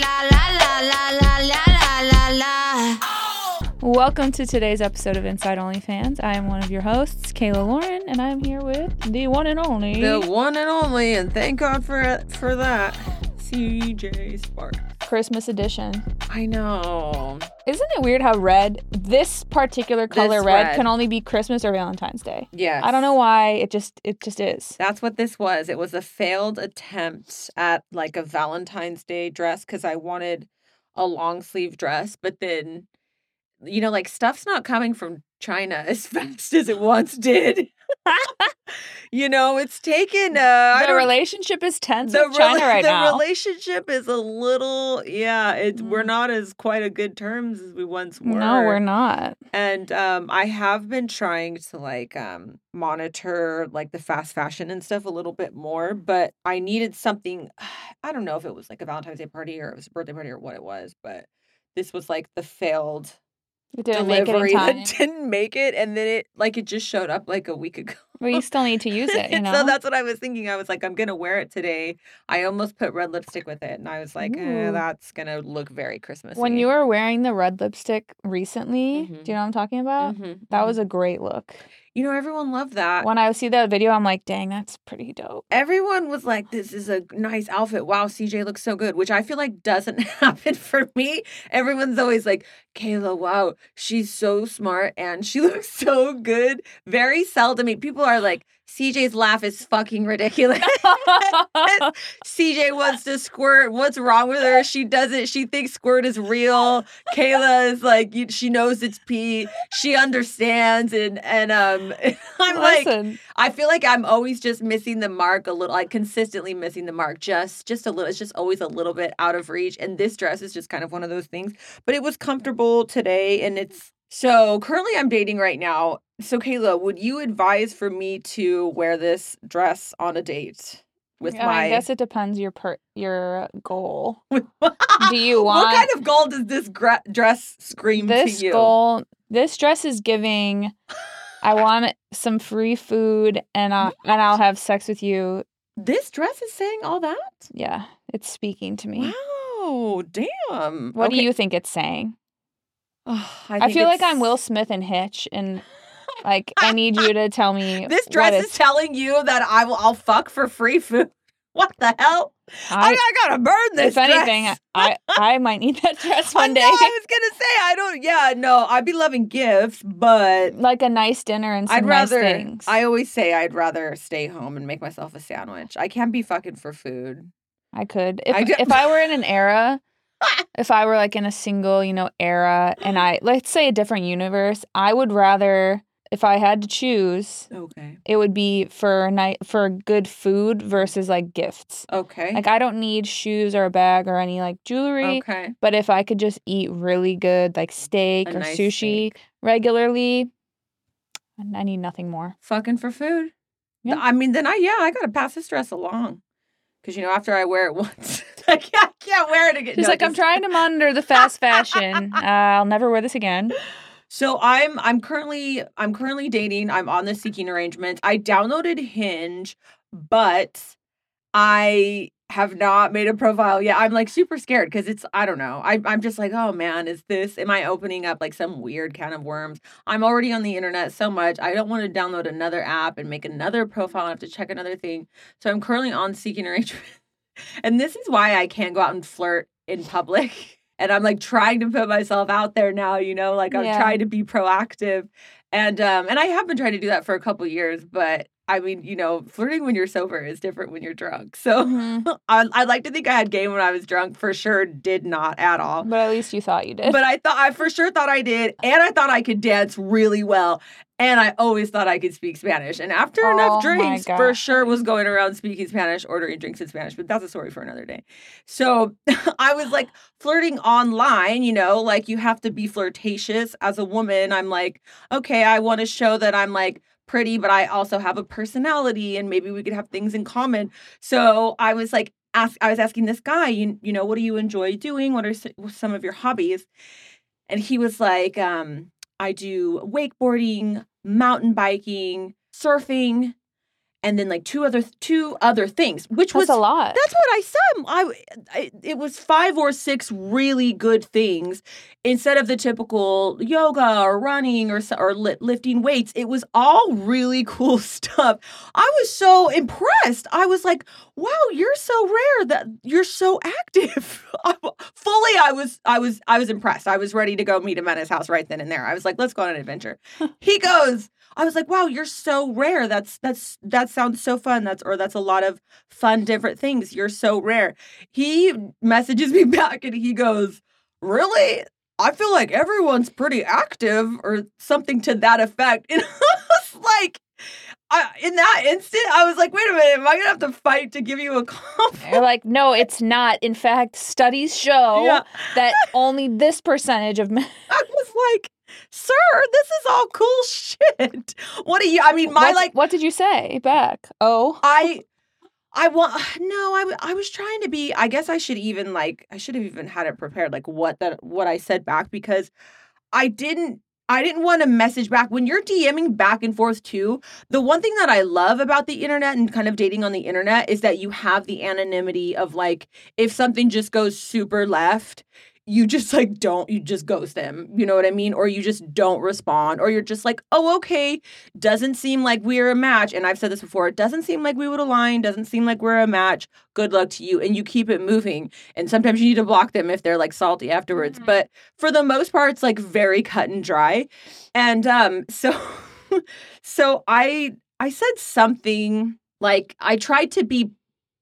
La la la la la la la la. Welcome to today's episode of Inside OnlyFans. I am one of your hosts, Kayla Lauren, and I'm here with the one and only, the one and only, and thank God for for that, CJ Sparxx. Christmas edition. I know. Isn't it weird how red, this particular color This red, red. can only be Christmas or Valentine's Day? Yes. I don't know why. It just it just is. That's what this was. It was a failed attempt at like a Valentine's Day dress because I wanted a long sleeve dress, but then, you know, like stuff's not coming from China as fast as it once did. you know, it's taken. Uh, the relationship is tense the with China right the now. relationship is a little yeah it's we're Mm. not as quite a good terms as we once were no, we're not. and um i have been trying to like um monitor like the fast fashion and stuff a little bit more but i needed something i don't know if it was like a valentine's day party or it was a birthday party or what it was but this was like the failed It didn't make it in delivery that didn't make it and then it like it just showed up like a week ago But you still need to use it, you know? so that's what I was thinking. I was like, I'm gonna wear it today. I almost put red lipstick with it, and I was like, eh, that's gonna look very christmas when you were wearing the red lipstick recently, Mhm. do you know what I'm talking about? Mhm, That mhm. was a great look. You know, everyone loved that. When I see that video, I'm like, dang, that's pretty dope. Everyone was like, "This is a nice outfit. Wow, CJ looks so good," which I feel like doesn't happen for me. Everyone's always like, "Kayla, wow, she's so smart and she looks so good." Very seldom, people are like, "CJ's laugh is fucking ridiculous." CJ wants to squirt. What's wrong with her? She doesn't. She thinks squirt is real. Kayla is like she knows it's pee. She understands, and and um, I'm like, I feel like I'm always just missing the mark a little, like consistently missing the mark, just just a little. It's just always a little bit out of reach. And this dress is just kind of one of those things. But it was comfortable today, and it's so currently I'm dating right now. So Kayla, would you advise for me to wear this dress on a date with I my? I guess it depends your per your uh, goal. Do you want what kind of goal does this gra- dress scream this to you? goal? This dress is giving. I want some free food, and I and I'll have sex with you. This dress is saying all that. Yeah, it's speaking to me. Wow, damn. What do you think it's saying? Oh, I, think feel like I'm Will Smith in Hitch, and like I need you to tell me This dress is telling you that I will I'll fuck for free food. What the hell? I, I, I gotta burn this. if anything, dress. I I might need that dress one day. know, I was gonna say I don't. Yeah, no, I'd be loving gifts, but like a nice dinner and some I'd nice rather. things. I always say I'd rather stay home and make myself a sandwich. I can't be fucking for food. I could if I if I were in an era, if I were like in a single, you know, era, and I let's say a different universe, I would rather if I had to choose, Okay. it would be for night for good food versus like gifts. Okay. Like I don't need shoes or a bag or any like jewelry. okay. But if I could just eat really good like steak A or nice sushi regularly, I need nothing more. Fucking for food. Yeah. I mean, then I yeah, I gotta pass this dress along. Cause you know, after I wear it once, I can't, I can't wear it again. She's No, like, I'm trying to monitor the fast fashion. Uh, I'll never wear this again. So I'm I'm currently I'm currently dating. I'm on the seeking arrangement. I downloaded Hinge, but I have not made a profile yet. I'm like super scared because it's I don't know. I I'm just like, oh man, is this am I opening up like some weird can of worms? I'm already on the internet so much. I don't want to download another app and make another profile and have to check another thing. So I'm currently on seeking arrangement. And this is why I can't go out and flirt in public. And I'm like trying to put myself out there now, you know, like I'm Yeah. trying to be proactive. And um and I have been trying to do that for a couple years, but I mean, you know, flirting when you're sober is different when you're drunk. So Mhm. I, I like to think I had game when I was drunk. For sure, did not at all. But at least you thought you did. But I thought I for sure thought I did, and I thought I could dance really well. And I always thought I could speak Spanish. And after Oh enough drinks, for sure was going around speaking Spanish, ordering drinks in Spanish. But that's a story for another day. So I was like flirting online, you know, like you have to be flirtatious as a woman. I'm like, okay, I want to show that I'm like pretty, but I also have a personality, and maybe we could have things in common. So I was like, ask, I was asking this guy, you, you know, what do you enjoy doing? What are some of your hobbies? And he was like, um, I do wakeboarding, mountain biking, surfing, and then like two other two other things, which That's was a lot. that's what I said. I, I it was five or six really good things instead of the typical yoga or running or or li- lifting weights. It was all really cool stuff. I was so impressed. I was like, "Wow, you're so rare that you're so active." Fully, I was I was I was impressed. I was ready to go meet him at his house right then and there. I was like, "Let's go on an adventure." he goes. I was like, "Wow, you're so rare. That's that's that sounds so fun. That's or that's a lot of fun different things. You're so rare." He messages me back and he goes, "Really? I feel like everyone's pretty active or something to that effect." And I was like, I, in that instant, I was like, "Wait a minute, am I gonna have to fight to give you a compliment?" You're like, no, it's not. In fact, studies show Yeah. that only this percentage of men. I was like, "Sir, this is all cool shit. What do you? I mean, my what, like." what did you say back? Oh, I I want no, I I was trying to be I guess I should even like I should have even had it prepared like what that what I said back because I didn't I didn't want to message back when you're DMing back and forth too. The one thing that I love about the internet and kind of dating on the internet is that you have the anonymity of like if something just goes super left, you just like don't you just ghost them. You know what I mean? Or you just don't respond or you're just like, "Oh, okay, doesn't seem like we're a match." And I've said this before, it doesn't seem like we would align, doesn't seem like we're a match. Good luck to you and you keep it moving. And sometimes you need to block them if they're like salty afterwards. Mhm. But for the most part it's like very cut and dry. And um so so I I said something like I tried to be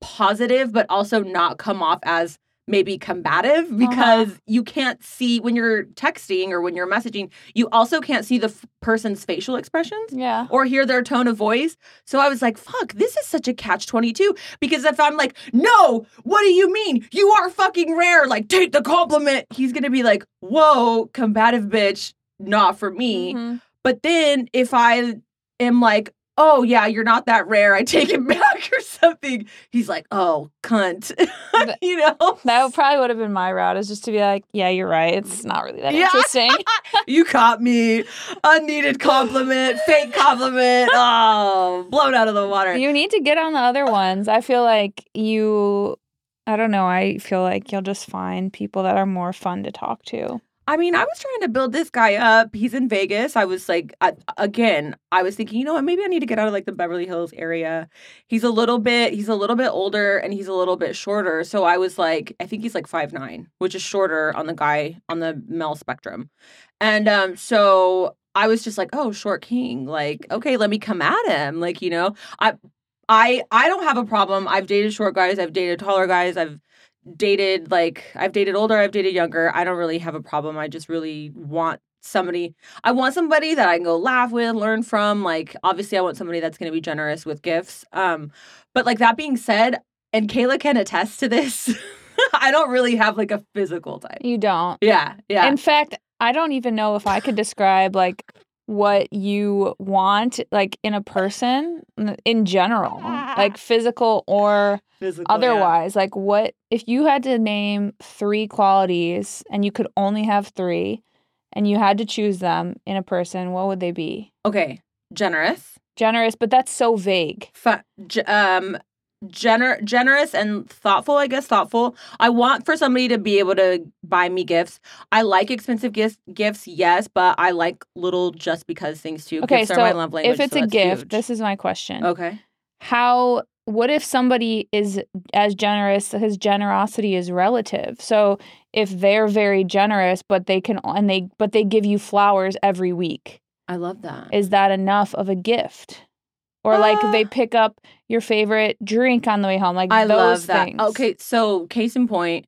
positive but also not come off as maybe combative because you can't see when you're texting or when you're messaging you also can't see the f- person's facial expressions yeah. or hear their tone of voice. So I was like, fuck, this is such a catch 22. Because if I'm like, no, what do you mean? You are fucking rare. Like, take the compliment. He's going to be like, whoa, combative bitch, not for me. Mhm. But then if I am like, oh, yeah, you're not that rare, I take it back or something, he's like, oh, cunt. You know? That probably would have been my route, is just to be like, yeah, you're right. It's mm. not really that Yeah. interesting. you caught me. Unneeded compliment, fake compliment. Oh, blown out of the water. You need to get on the other ones. I feel like you, I don't know. I feel like you'll just find people that are more fun to talk to. I mean, I was trying to build this guy up. He's in Vegas. I was like, I, again, I was thinking, you know what? Maybe I need to get out of like the Beverly Hills area. He's a little bit, he's a little bit older and he's a little bit shorter. So I was like, I think he's like five nine, which is shorter on the guy on the male spectrum. And um, so I was just like, oh, short king. Like, okay, let me come at him. Like, you know, I, I, I don't have a problem. I've dated short guys. I've dated taller guys. I've dated like I've dated older, I've dated younger. I don't really have a problem. I just really want somebody I want somebody that I can go laugh with, learn from. Like obviously I want somebody that's going to be generous with gifts. Um but like that being said, and Kayla can attest to this, I don't really have like a physical type. You don't. Yeah, yeah. In fact, I don't even know if I could describe like what you want like in a person in general, like physical or Physical, yeah. otherwise. Like what if you had to name 3 qualities and you could only have 3 and you had to choose them in a person, what would they be? Okay. Generous. Generous, but that's so vague. Ge- um gener- generous and thoughtful i guess thoughtful. I want for somebody to be able to buy me gifts. I like expensive gifts gifts yes but i like little just because things too. Okay, gifts so are my love language if it's so a gift, huge. this is my question. okay. How what if somebody is as generous his generosity is relative? So if they're very generous but they can and they but they give you flowers every week. I love that. Is that enough of a gift or like Ah. they pick up your favorite drink on the way home. Like I those love that. things. Okay, so case in point,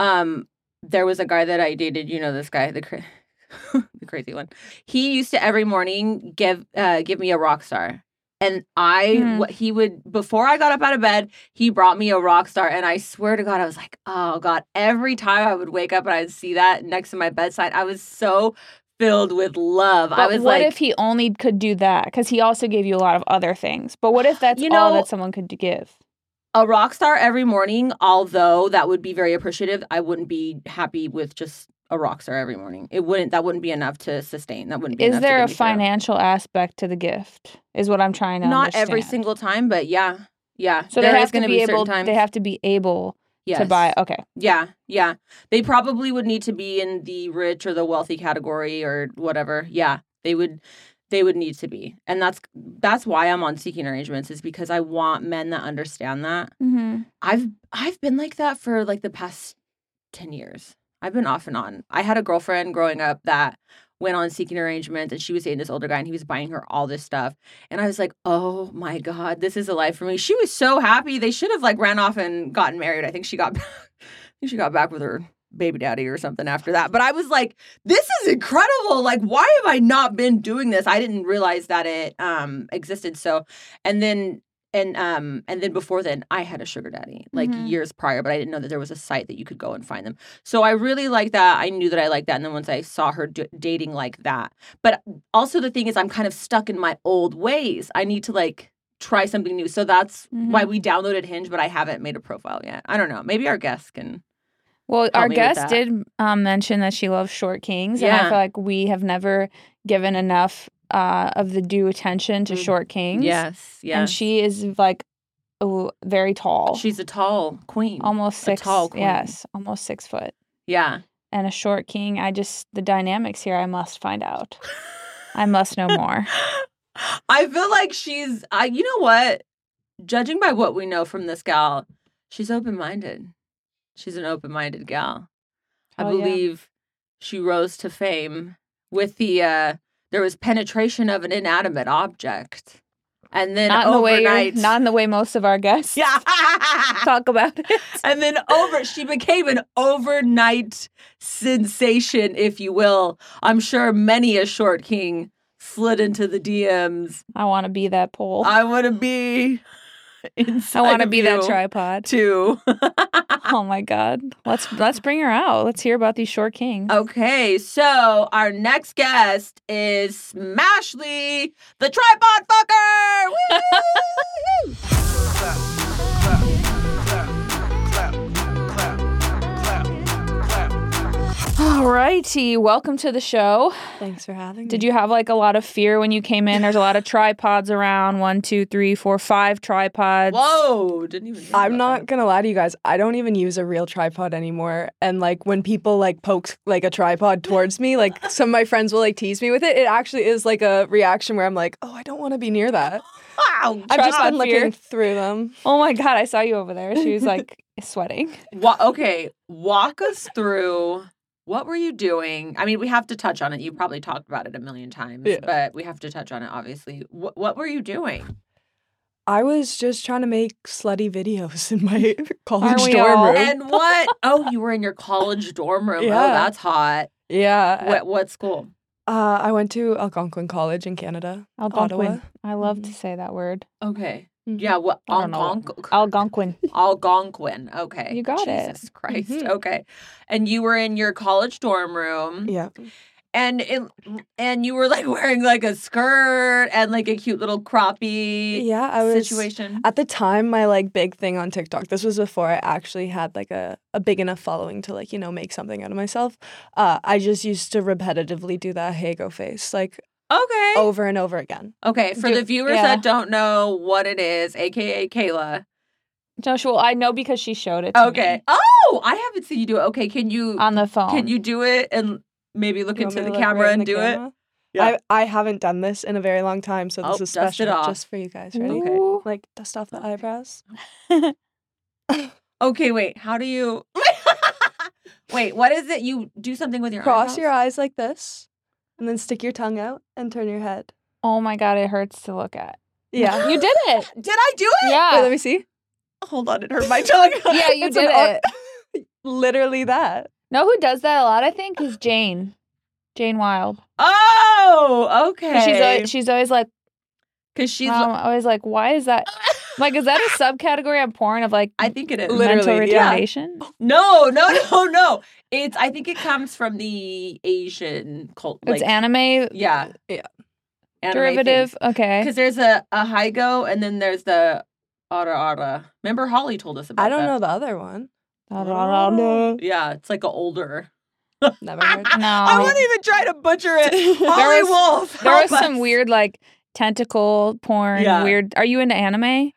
um, there was a guy that I dated. You know this guy, the cra- the crazy one. He used to every morning give uh give me a rock star. And I, Hmm. what he would before I got up out of bed, he brought me a rock star, and I swear to God, I was like, oh God! Every time I would wake up and I'd see that next to my bedside, I was so filled with love. But I was what like, if he only could do that? Because he also gave you a lot of other things. But what if that's You all know- that someone could give? a rock star every morning, although that would be very appreciative, I wouldn't be happy with just a rock star every morning. It wouldn't that wouldn't be enough to sustain. That wouldn't be Is there a me through. financial aspect to the gift? Is what I'm trying to Not every single time, but yeah. Yeah. So there they is have to gonna be able. times. They have to be able yes. to buy. Okay. Yeah, yeah. They probably would need to be in the rich or the wealthy category or whatever. Yeah. They would they would need to be. And that's that's why I'm on seeking arrangements is because I want men that understand that. Mm-hmm. I've I've been like that for like the past 10 years. I've been off and on. I had a girlfriend growing up that went on seeking arrangements and she was dating this older guy and he was buying her all this stuff. And I was like, "Oh my god, this is a life for me." She was so happy. They should have like ran off and gotten married. I think she got think she got back with her baby daddy or something after that. But I was like, "This is incredible. Like why have I not been doing this? I didn't realize that it um existed." So, and then and um and then before then I had a sugar daddy like Mhm. years prior, but I didn't know that there was a site that you could go and find them. So I really like that. I knew that I liked that, and then once I saw her d- dating like that, but also the thing is, I'm kind of stuck in my old ways. I need to like try something new. So that's why Mm-hmm. we downloaded Hinge, but I haven't made a profile yet. I don't know. Maybe our guests can. Well, our guest did um, mention that she loves short kings, and I Yeah. feel like we have never given enough uh, of the due attention to Mm. short kings. Yes, yes. and she is like oh, very tall, she's a tall queen. almost a six. tall queen. Yes, almost six foot. Yeah. And a short king. I just the dynamics here. I must find out. I must know more. I feel like she's I you know what? Judging by what we know from this gal, she's open-minded. She's an open-minded gal. I Oh, yeah. believe she rose to fame with the uh there was penetration of an inanimate object. And then Not in the way. overnight not in the way most of our guests Yeah. talk about it. and then over she became an overnight sensation if you will i'm sure many a short king slid into the dms I want to be that pole. i want to be inside I want to be that tripod. too Oh my god. Let's let's bring her out. Let's hear about these short kings. okay so our next guest is smashley the tripod fucker All righty. Welcome to the show. Thanks for having me. Did you have like a lot of fear when you came in? There's a lot of tripods around. One, two, three, four, five tripods. whoa didn't even I'm about not that. gonna lie to you guys. I don't even use a real tripod anymore. And like when people like poke like a tripod towards me, like some of my friends will like tease me with it. It actually is like a reaction where I'm like, oh, I don't want to be near that. wow I've just Tripod been fear. looking through them. Oh my god, I saw you over there. She was like sweating. Wa- okay, walk us through what were you doing? I mean, we have to touch on it. You probably talked about it a million times, Yeah. but we have to touch on it. Obviously, what what were you doing? I was just trying to make slutty videos in my college we dorm all? room. And what? Oh, you were in your college dorm room. Oh, Yeah. that's hot. yeah. What what school? Uh, I went to Algonquin College in Canada. Algonquin. Ottawa. I love Mhm. to say that word. Okay. Yeah. What? I. Algonquin. Algonquin. Algonquin. Okay. You got it. Jesus Christ. Mhm. Okay. And you were in your college dorm room. Yeah. and it and you were like wearing like a skirt and like a cute little croppy Yeah, I was situation. At the time, my like big thing on TikTok, this was before I actually had like a, a big enough following to like, you know, make something out of myself. Uh, I just used to repetitively do that ahegao face like Okay. over and over again. Okay. For Do- the viewers yeah. that don't know what it is, aka Kayla. Joshua, I know because she showed it to Okay. me Oh, I haven't seen you do it. Okay. Can you on the phone. can you do it and maybe look into the look camera right and the do it? Yeah. I, I haven't done this in a very long time, so this Oh, is special off. just for you guys. Ready? Okay. Like dust off the eyebrows. Okay. Wait. How do you? wait. What is it? You do something with your Cross eyebrows? your eyes like this, and then stick your tongue out and turn your head. Oh my god, it hurts to look at. Yeah. You did it. Did I do it? Yeah. Wait, let me see. Hold on, it hurt my tongue. yeah, you It's did ar- it. Literally that. Know who does that a lot? I think is Jane. Jane Wilde. Oh, okay. She's always, she's always like, because she's. um, always like, why is that? Like, is that a subcategory of porn of like I think it is. Literally, mental yeah. No, no, no, no. It's. I think it comes from the Asian cult. It's anime Yeah. Yeah. derivative. Okay. Because there's a a ahegao and then there's the Ara Ara. Remember Holly told us about. I don't that. know the other one. No. Yeah, it's like an older. Never heard. I wouldn't even try to butcher it. Holly was- Wolf. There was help some weird like tentacle porn. Yeah. Weird. Are you into anime?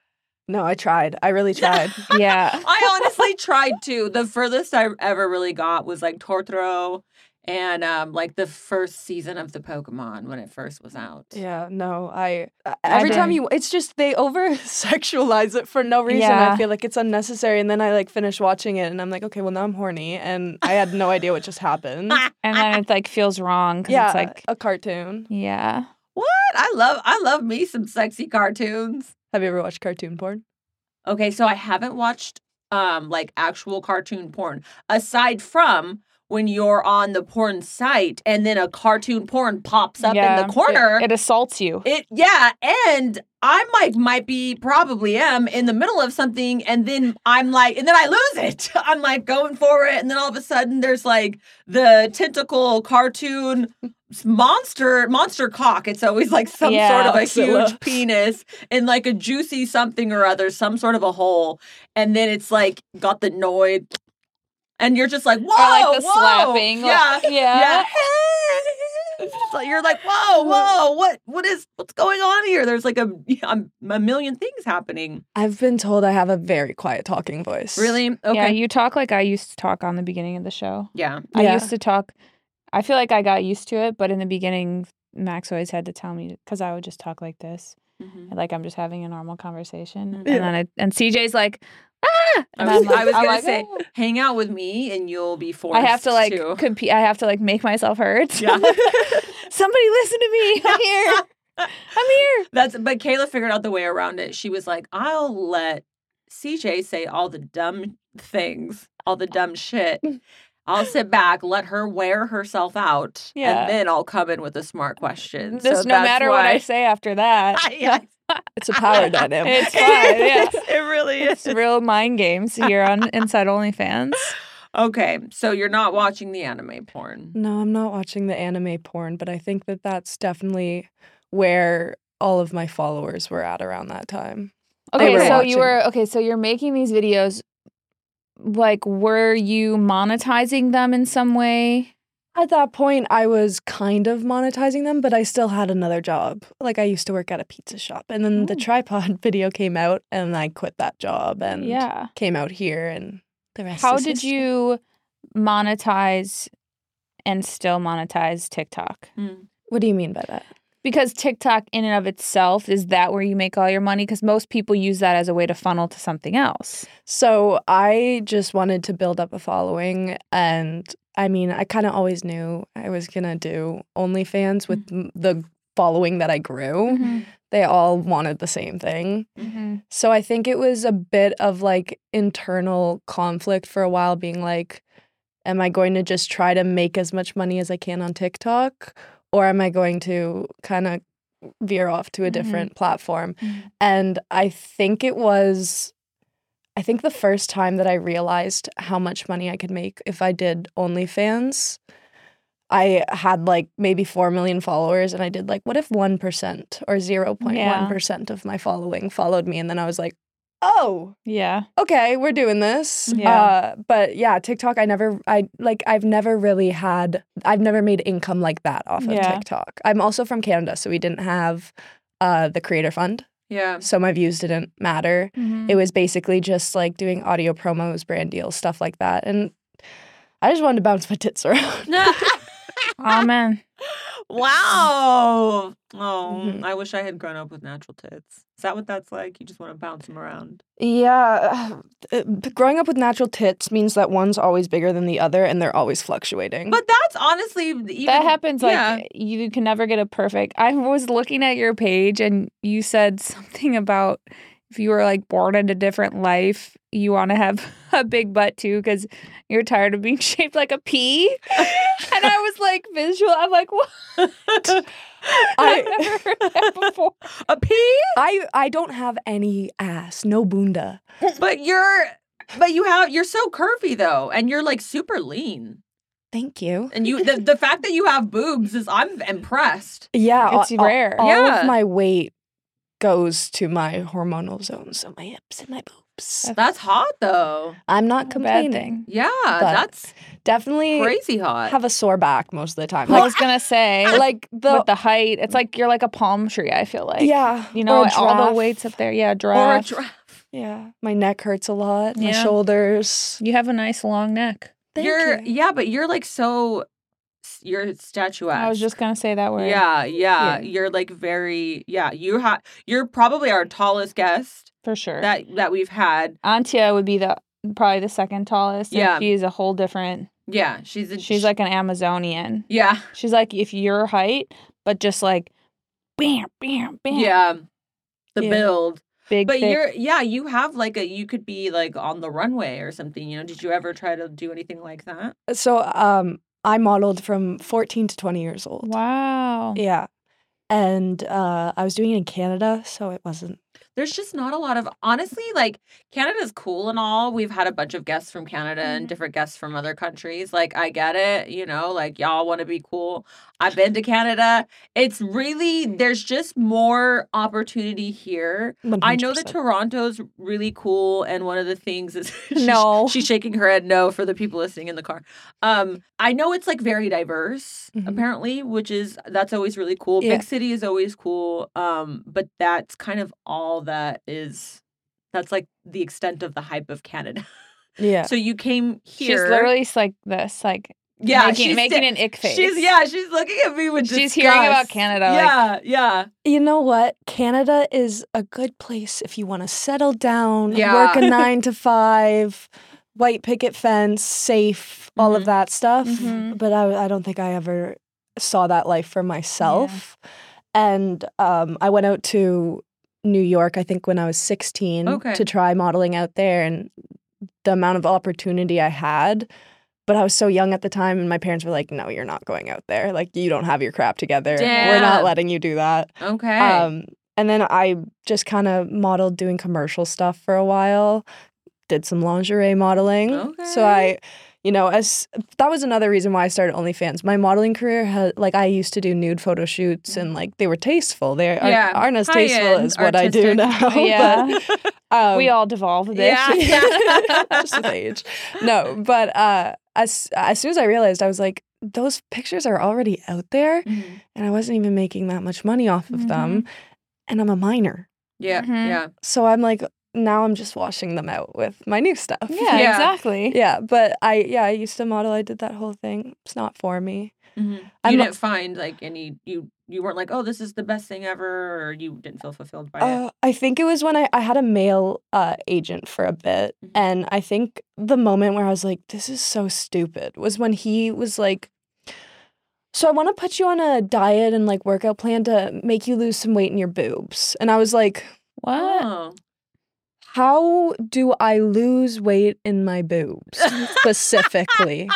No, I tried. I really tried. Yeah. I honestly tried to. The furthest I ever really got was like Totoro and um like the first season of the Pokemon when it first was out. yeah, no, I. uh, Every time you, it's just they over sexualize it for no reason. Yeah. I feel like it's unnecessary, and then I like finish watching it, and I'm like, okay, well now I'm horny, and I had no idea what just happened. And then it like feels wrong because yeah, it's like, a cartoon. yeah. What? I love I love me some sexy cartoons. Have you ever watched cartoon porn? Okay, so I haven't watched um like actual cartoon porn aside from when you're on the porn site and then a cartoon porn pops up yeah. in the corner. It, it assaults you. It yeah, and I might might be probably am in the middle of something, and then I'm like, and then I lose it. I'm like going for it, and then all of a sudden there's like the tentacle cartoon monster monster cock. It's always like some Yeah. sort of a huge penis and like a juicy something or other, some sort of a hole, and then it's like got the noid, and you're just like, whoa, or like the whoa. slapping. like- yeah, yeah. yeah. Just like you're like, whoa, whoa, what, what is, what's going on here? There's like a, a, um, a million things happening. I've been told I have a very quiet talking voice. Really? Okay. Yeah, you talk like I used to talk on the beginning of the show. yeah. I Yeah. used to talk. I feel like I got used to it, but in the beginning, Max always had to tell me because I would just talk like this, Mhm. like I'm just having a normal conversation, and then I, and CJ's like, ah, I and was, I'm like, I was gonna like, say, "Oh." hang out with me and you'll be forced. I have to like to. compete. I have to like make myself heard. Yeah. Somebody listen to me. I'm here. I'm here. That's but Kayla figured out the way around it. She was like, I'll let CJ say all the dumb things, all the dumb shit. I'll sit back, let her wear herself out, Yeah. and then I'll come in with a smart question. Just so no that's matter what I say after that, yeah, It's a power dynamic. it's fine. Yeah. it really is. It's real mind games here on Inside OnlyFans. Okay, so you're not watching the anime porn. No, I'm not watching the anime porn, but I think that that's definitely where all of my followers were at around that time. Okay, were so you were okay. So you're making these videos. Like, were you monetizing them in some way? At that point, I was kind of monetizing them, but I still had another job. Like I used to work at a pizza shop, and then the Oh. tripod video came out, and I quit that job and yeah. came out here, and the rest. How is did history. you monetize and still monetize TikTok? Hmm. What do you mean by that? Because TikTok, in and of itself, is that where you make all your money? Because most people use that as a way to funnel to something else. So I just wanted to build up a following, and I mean, I kind of always knew I was gonna do OnlyFans with m the following that I grew. Mm-hmm. They all wanted the same thing. Mm-hmm. So I think it was a bit of like internal conflict for a while, being like, am I going to just try to make as much money as I can on TikTok? Or am I going to kind of veer off to a Mhm. different platform? Mhm. And I think it was, I think the first time that I realized how much money I could make if I did OnlyFans. I had like maybe 4 million followers, and I did like, what if 1% or 0.1% of my following followed me? And then I was like, oh, Yeah. okay, we're doing this. Yeah. Uh, but yeah, TikTok, I never, I like, I've never really had, I've never made income like that off of Yeah. TikTok. I'm also from Canada, so we didn't have uh, the Creator Fund, Yeah. so my views didn't matter. Mm-hmm. It was basically just like doing audio promos, brand deals, stuff like that. And I just wanted to bounce my tits around. Oh man. Wow. Oh, Mhm. I wish I had grown up with natural tits. Is that what that's like? You just want to bounce them around. Yeah, uh, growing up with natural tits means that one's always bigger than the other, and they're always fluctuating. But that's honestly even that happens like yeah. you can never get a perfect. I was looking at your page and you said something about if you were like born in a different life, you want to have a big butt too because you're tired of being shaped like a pea. and I was like visual. I'm like, what? I've never heard that before. a pea, I I don't have any ass, no bunda. but you're but you have you're so curvy though, and you're like super lean. Thank you. And you the, the fact that you have boobs is I'm impressed. Yeah, It's all- all- rare. All, Yeah. of my weight goes to my hormonal zones, so my hips and my boobs. That's hot though. I'm not Not a bad complaining. thing. Yeah, that's Definitely crazy hot. have a sore back most of the time. I Like, was gonna say, like the with the height, it's like you're like a palm tree. I feel like, yeah, you or know, a all the giraffe. weights up there. Yeah, or a giraffe. giraffe. Yeah, my neck hurts a lot. My Yeah. shoulders. You have a nice long neck. Thank you're you. yeah, but you're like so you're statuesque. I was just gonna say that word. Yeah, yeah, Yeah. You're like very yeah. You have you're probably our tallest guest for sure. that that we've had. Antia would be the probably the second tallest. Yeah. she's a whole different. Yeah, she's a, She's like an Amazonian. yeah, She's like if your height, but just like, bam, bam, bam. yeah. The Yeah. build, big. but thick. you're yeah. You have like a you could be like on the runway or something. You know, did you ever try to do anything like that? So um, I modeled from 14 to 20 years old. wow. Yeah, and uh, I was doing it in Canada, so it wasn't. There's just not a lot of honestly like Canada's cool and all. We've had a bunch of guests from Canada and Mhm. different guests from other countries. Like I get it, you know, like y'all want to be cool. I've been to Canada. It's really there's just more opportunity here. I know that 100%. Toronto's really cool and one of the things is she's- No. she's shaking her head no for the people listening in the car. Um I know it's like very diverse Mhm. apparently, which is that's always really cool. Yeah. Big city is always cool. Um but that's kind of all that is that's like the extent of the hype of Canada. Yeah. So you came here. She's literally like this, like yeah, making, she's making sta- an ick face. She's yeah, she's looking at me with She's hearing about disgust. Canada, like- Yeah, yeah. You know what? Canada is a good place if you want to settle down, Yeah. work a nine to five, white picket fence, safe, all Mhm. of that stuff. Mhm. But I, I don't think I ever saw that life for myself. And um, I went out to New York, I think, when I was 16 Okay. to try modeling out there. And the amount of opportunity I had. But I was so young at the time, and my parents were like, no, you're not going out there. Like, you don't have your crap together. We're not letting you do that. Okay. Um, and then I just kind of modeled doing commercial stuff for a while, did some lingerie modeling. Okay. So I, you know, as that was another reason why I started OnlyFans. My modeling career had like I used to do nude photo shoots and like they were tasteful. They are, Yeah, aren't as high-end, tasteful as what I do now. Yeah. but, um, we all devolved this. Yeah. just with age. No, but uh, as as soon as I realized, I was like, those pictures are already out there, Mhm. and I wasn't even making that much money off of them, and I'm a minor, Yeah, Mhm. yeah. so I'm like, now I'm just washing them out with my new stuff. Yeah, Yeah. exactly. yeah. But I yeah, I used to model. I did that whole thing. It's not for me. Mhm. I'm You didn't find like any you you weren't like oh this is the best thing ever or you didn't feel fulfilled by it. Uh, I think it was when I, I had a male uh, agent for a bit. Mhm. And I think the moment where I was like, this is so stupid was when he was like, so I want to put you on a diet and like workout plan to make you lose some weight in your boobs. And I was like, What? Oh. How do I lose weight in my boobs specifically?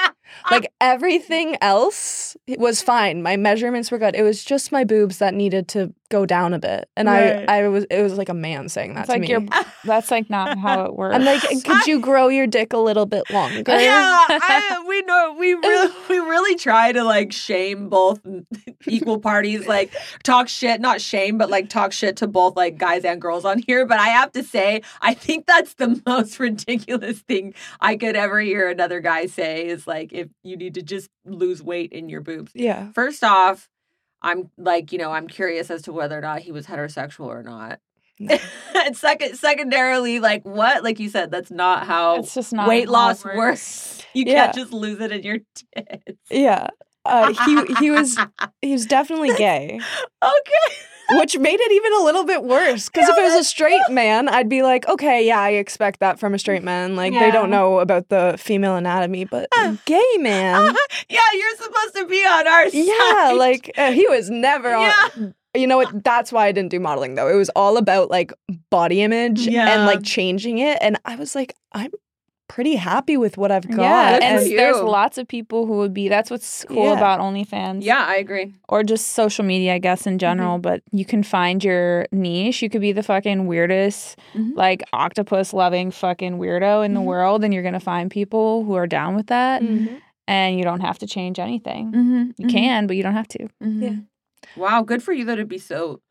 Um, like everything else was fine. My measurements were good. It was just my boobs that needed to go down a bit. And Right. I, I was, it was like a man saying that It's to like me. you're. That's like not how it works. I'm like, could you grow your dick a little bit longer? Yeah, I, we know we really we really try to like shame both equal parties, like talk shit, not shame, but like talk shit to both like guys and girls on here. But I have to say, I think that's the most ridiculous thing I could ever hear another guy say is like if you need to just lose weight in your boobs. Yeah. First off, I'm like, you know, I'm curious as to whether or not he was heterosexual or not. No. and second secondarily, like what? Like you said, that's not how it's just not weight loss works. works. You Yeah. can't just lose it in your tits. Yeah. uh, he he was he was definitely gay, okay. Which made it even a little bit worse. Because if it was a straight man, I'd be like, okay, yeah, I expect that from a straight man. Like they don't know about the female anatomy, but a gay uh, man, uh, yeah, you're supposed to be on our side. yeah, like uh, he was never on. Yeah. You know what? That's why I didn't do modeling though. It was all about like body image Yeah. and like changing it. And I was like, I'm pretty happy with what I've got. Yeah, and for there's lots of people who would be. That's what's cool Yeah. about OnlyFans. Yeah, I agree. or just social media, I guess, in general. But you can find your niche. You could be the fucking weirdest, Mhm. like octopus loving fucking weirdo in the Mhm. world, and you're gonna find people who are down with that, Mhm. and you don't have to change anything. Mm-hmm. You can, but you don't have to. Yeah. Wow, good for you though to be so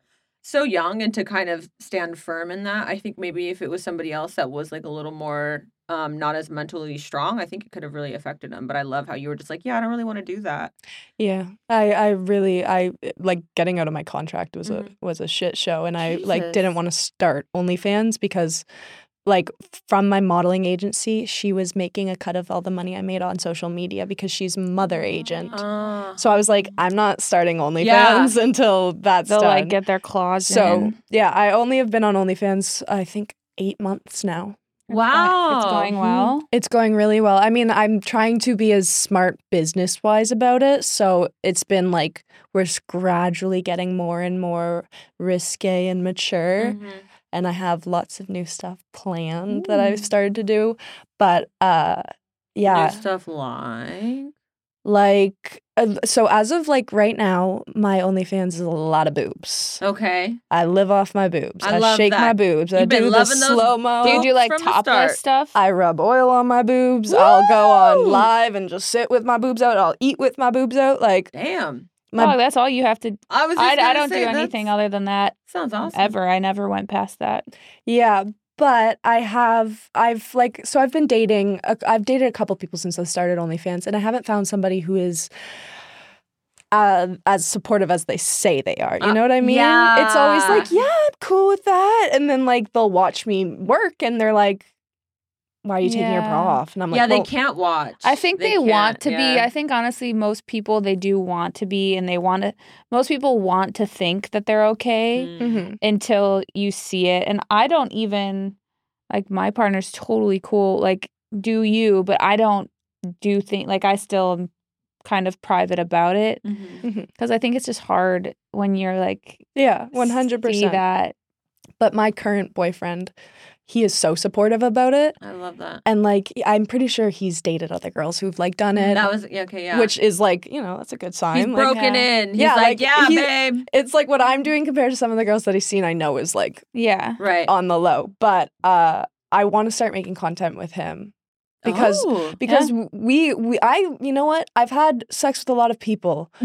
so young and to kind of stand firm in that. I think maybe if it was somebody else that was like a little more um not as mentally strong, I think it could have really affected him But I love how you were just like, yeah, I don't really want to do that. Yeah, I, I really, I like getting out of my contract was Mhm. a was a shit show, and I like didn't want to start OnlyFans because, like, from my modeling agency, she was making a cut of all the money I made on social media because she's mother agent. Uh, So I was like, I'm not starting OnlyFans until that's They'll done. like get their claws so in. yeah, I only have been on OnlyFans I think eight months now. Wow. It's going well. It's going really well. I mean, I'm trying to be as smart business wise about it. So it's been like we're gradually getting more and more risque and mature. Mhm. And I have lots of new stuff planned that I've started to do. But uh, yeah, New stuff like like, uh, so as of like right now, my OnlyFans is a lot of boobs. okay. I live off my boobs. I I, love shake my boobs. I You've been do the loving those slow mo. Do you do like topless stuff? I rub oil on my boobs. I'll go on live and just sit with my boobs out. I'll eat with my boobs out. Like Damn. my oh, that's all you have to. I was. Just I, I don't say, do anything other than that Sounds awesome. ever. I never went past that. yeah, but I have I've like so I've been dating. a- I've dated a couple people since I started OnlyFans, and I haven't found somebody who is. Uh, as supportive as they say they are, you Uh, know what I mean? Yeah. It's always like, yeah. yeah, I'm cool with that, and then like they'll watch me work, and they're like, "Why are you taking your bra off?" And I'm like, yeah, they "Well, can't watch. I think they, want can't, to be. I think honestly, most people they do want to be, and they want to. Most people want to think that they're okay Mm. mhm. until you see it. And I don't even like my partner's totally cool. Like, do you? But I don't do think like I still am kind of private about it Mhm. because I think it's just hard when you're like yeah, one hundred percent that. But my current boyfriend, he is so supportive about it. I love that. And like I'm pretty sure he's dated other girls who've like done it. That was yeah, okay. Yeah. Which is like, you know, that's a good sign. he's Like, broken yeah. in. He's Yeah, like, like, yeah, he- babe. it's like what I'm doing compared to some of the girls that he's seen I know is like Yeah. Right. on the low. But uh I want to start making content with him. Because Oh. because we we I you know what? I've had sex with a lot of people.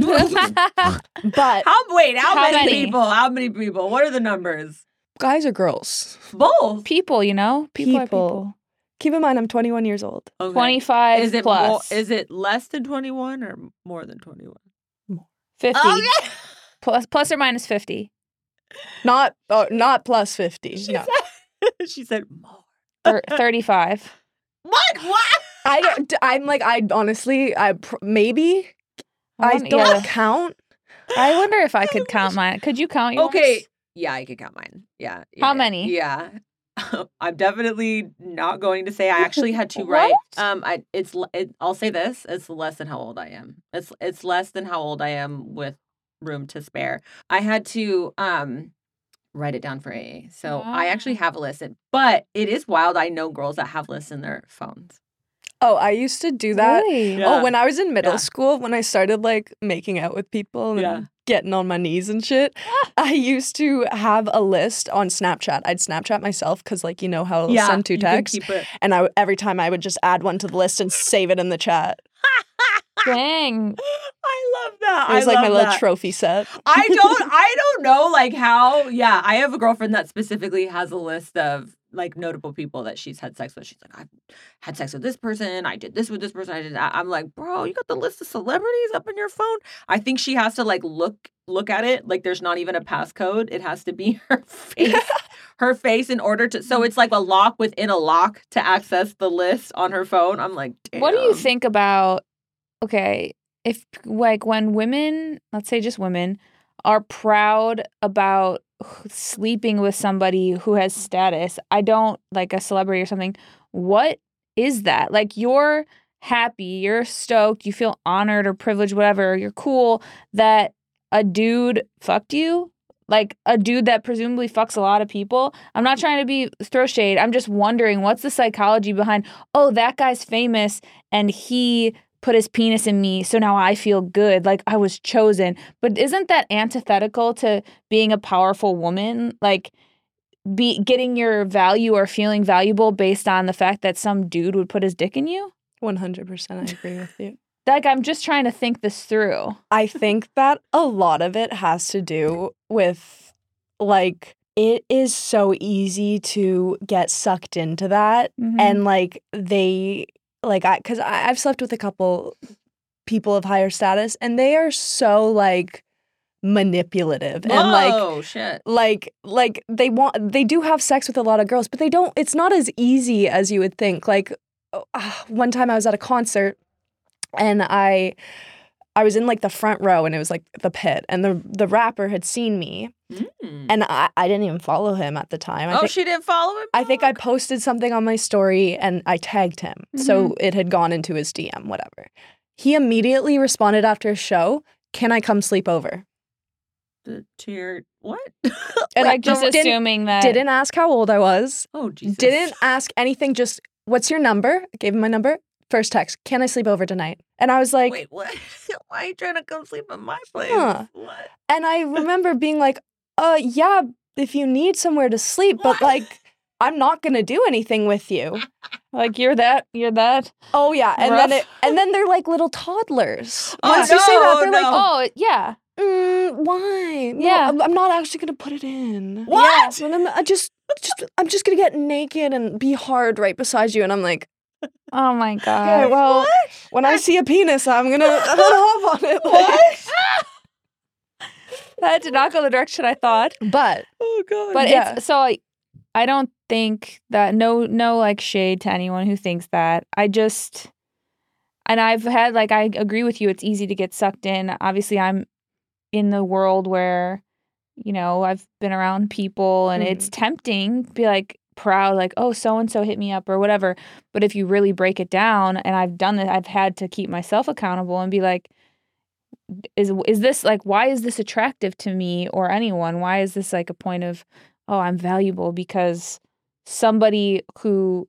But how wait? How, How many, many? people? How many people? What are the numbers? Guys or girls? Both. people, you know, people, are People. people. Keep in mind I'm 21 years old. Okay. 25 Is it plus. more? Is it less than twenty one or more than twenty one? 50 Okay. plus plus or minus 50 Not oh, not plus 50. She no. said, she said more. Thir- 35 What? What? I don't, I'm like I honestly I pr- maybe I wonder- don't yeah. count. I wonder if I could count mine. Could you count yours? Okay. Yeah, I can count mine. Yeah. How many? Yeah. I'm definitely not going to say I actually had to write. Um, I it's it, I'll say this: it's less than how old I am. It's it's less than how old I am with room to spare. I had to um write it down for AA, so I actually have a list. But it is wild. I know girls that have lists in their phones. Oh, I used to do that. Really? Oh, yeah. Oh, when I was in middle Yeah. school, when I started like making out with people and Yeah. getting on my knees and shit, I used to have a list on Snapchat. I'd Snapchat myself because, like, you know how it'll send two texts, and I every time I would just add one to the list and save it in the chat. Dang. I love that. It was I like my little that. trophy set. I don't I don't know like how yeah, I have a girlfriend that specifically has a list of like notable people that she's had sex with. She's like, I've had sex with this person, I did this with this person, I did that. I'm like, bro, you got the list of celebrities up in your phone. I think she has to like look look at it. Like there's not even a passcode. It has to be her face. her face in order to so it's like a lock within a lock to access the list on her phone. I'm like, What do you think about okay, if like when women, let's say just women, are proud about sleeping with somebody who has status, I don't like a celebrity or something. What is that? Like you're happy, you're stoked, you feel honored or privileged, whatever. You're cool that a dude fucked you. Like a dude that presumably fucks a lot of people. I'm not trying to be throw shade. I'm just wondering what's the psychology behind, oh, that guy's famous and he put his penis in me, so now I feel good, like I was chosen. But isn't that antithetical to being a powerful woman? Like be getting your value or feeling valuable based on the fact that some dude would put his dick in you? 100% I agree with you. Like I'm just trying to think this through. I think that a lot of it has to do with like it is so easy to get sucked into that Mhm. and like they like I I, I've slept with a couple people of higher status and they are so like manipulative and like Whoa, shit. like like they want they do have sex with a lot of girls but they don't it's not as easy as you would think like ah, one time i was at a concert and i i was in like the front row and it was like the pit and the the rapper had seen me Mm. and i i didn't even follow him at the time i oh, think she didn't follow him. I think I posted something on my story and I tagged him. So it had gone into his DM, whatever. He immediately responded after a show, Can I come sleep over? The- to your what? And like just didn't- assuming that Didn't ask how old I was, oh Jesus. didn't ask anything, just what's your number? I gave him my number. First text, can I sleep over tonight? And I was like, Wait, what? Why are you trying to come sleep at my place? Huh. What? and I remember being like, uh, yeah, if you need somewhere to sleep, but like, I'm not gonna do anything with you. like you're that you're that. Oh yeah, and then it, and then they're like little toddlers. Oh, Once you say that, no, they're like. Oh yeah. mm, why? No, Yeah. I'm, I'm not actually gonna put it in. What? Yeah, and I'm I just, just, I'm just gonna get naked and be hard right beside you, and I'm like, Oh my okay, god. well, when I see a penis, I'm gonna, I'm gonna hop on it. like- What? that did not go the direction I thought. But Oh god. But Yeah. it's so I, I don't think that no no like shade to anyone who thinks that. I just and I've had like I agree with you it's easy to get sucked in. Obviously I'm in the world where you know, I've been around people and it's mm. tempting to be like proud like oh so and so hit me up or whatever. But if you really break it down and I've done it I've had to keep myself accountable and be like is is this like why is this attractive to me or anyone? Why is this like a point of oh I'm valuable because somebody who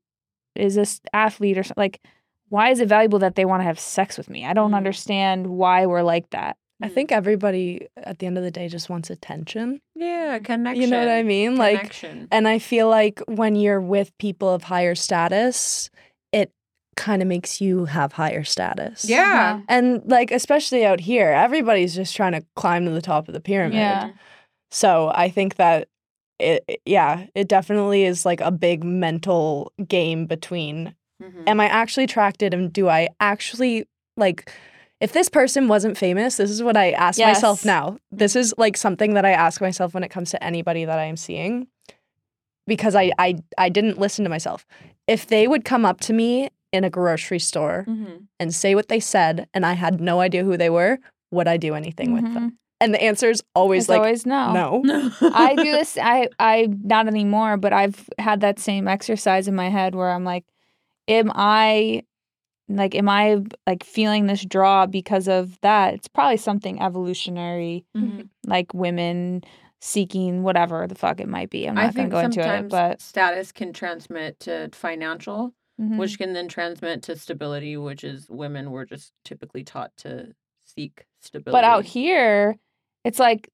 is a athlete or like why is it valuable that they want to have sex with me? I don't Mm. understand why we're like that. I think everybody at the end of the day just wants attention. yeah, connection. You know what I mean? Like, Connection. and I feel like when you're with people of higher status, it kind of makes you have higher status. yeah. And like especially out here, everybody's just trying to climb to the top of the pyramid. Yeah. So I think that it it- yeah, it definitely is like a big mental game between Mhm. am I actually attracted and do I actually like if this person wasn't famous, this is what I ask myself now. This is like something that I ask myself when it comes to anybody that I am seeing because I I I didn't listen to myself. If they would come up to me in a grocery store Mhm. and say what they said and I had no idea who they were, would I do anything with them? And the answer is always It's like always no. no. I do this. I I not anymore, but I've had that same exercise in my head where I'm like, am I like am I like feeling this draw because of that? It's probably something evolutionary, Mhm. like women seeking whatever the fuck it might be. I'm I not gonna think go into it, sometimes but status can transmit to financial, mhm. which can then transmit to stability, which is women were just typically taught to seek stability. But out here, it's like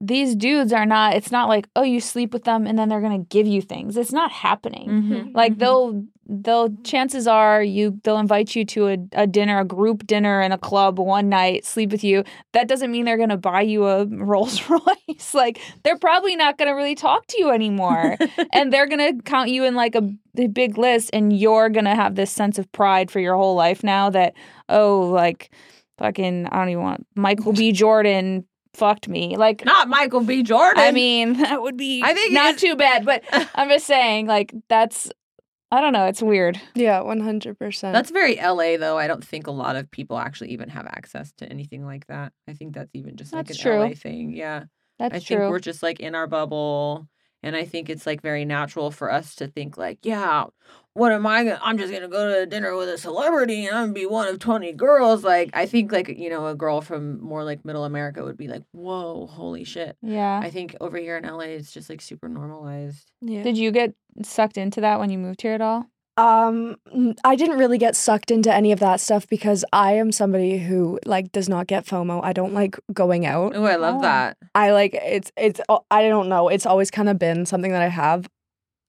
these dudes are not. It's not like oh, you sleep with them and then they're gonna give you things. It's not happening. Mhm. Like Mhm. they'll they'll chances are you they'll invite you to a, a dinner, a group dinner in a club one night, sleep with you. That doesn't mean they're gonna buy you a Rolls Royce. like they're probably not gonna really talk to you anymore. and they're gonna count you in like a big list and you're gonna have this sense of pride for your whole life now that oh like fucking I don't even want Michael B. Jordan fucked me. Like not Michael B. Jordan. I mean, that would be I think not too bad, but I'm just saying, like, that's I don't know. It's weird. Yeah, one hundred percent. That's very LA though. I don't think a lot of people actually even have access to anything like that. I think that's even just like That's an true. LA thing. Yeah. That's I think true. we're just like in our bubble. And I think it's like very natural for us to think like, yeah, what am I gonna I'm just gonna go to dinner with a celebrity and I'm gonna be one of 20 girls. Like I think like, you know, a girl from more like middle America would be like, Whoa, holy shit. yeah. I think over here in LA it's just like super normalized. yeah. Did you get sucked into that when you moved here at all? Um, i didn't really get sucked into any of that stuff because I am somebody who like does not get FOMO. I don't like going out. Oh, I love Oh. that. I like it's it's I don't know. It's always kind of been something that I have.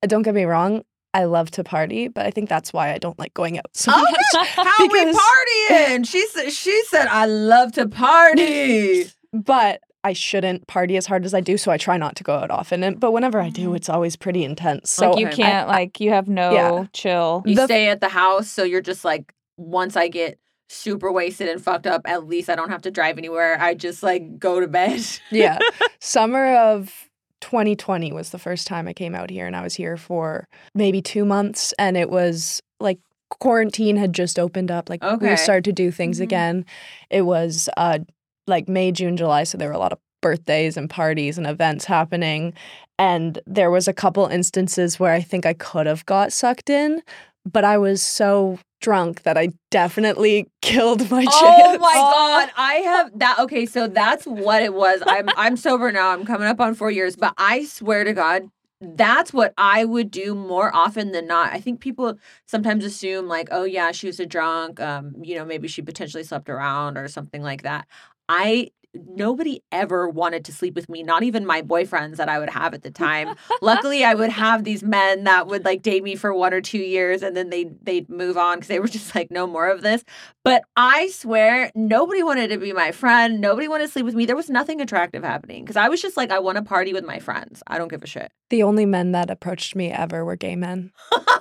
Uh, Don't get me wrong. I love to party, but I think that's why I don't like going out so Oh, much. How we partying? She said she said I love to party. But I shouldn't party as hard as I do, so I try not to go out often. And but whenever I do, Mhm. it's always pretty intense. So like you can't like you have no chill. You The- stay at the house, so you're just like, once I get super wasted and fucked up, at least I don't have to drive anywhere. I just like go to bed. yeah. Summer of 2020 was the first time I came out here, and I was here for maybe two months, and it was like quarantine had just opened up. Like Okay. we started to do things Mhm. again. It was uh like May, June, July, so there were a lot of birthdays and parties and events happening. And there was a couple instances where I think I could have got sucked in, but I was so drunk that I definitely killed my chance. Oh my god, I have that. Okay, so that's what it was. I'm I'm sober now. I'm coming up on four years, but I swear to God, that's what I would do more often than not. I think people sometimes assume like, oh yeah, she was a drunk. Um, you know, maybe she potentially slept around or something like that. I nobody ever wanted to sleep with me not even my boyfriends that i would have at the time luckily i would have these men that would like date me for one or two years and then they'd they'd move on because they were just like no more of this but I swear, nobody wanted to be my friend. Nobody wanted to sleep with me. There was nothing attractive happening because I was just like, I want to party with my friends. I don't give a shit. The only men that approached me ever were gay men.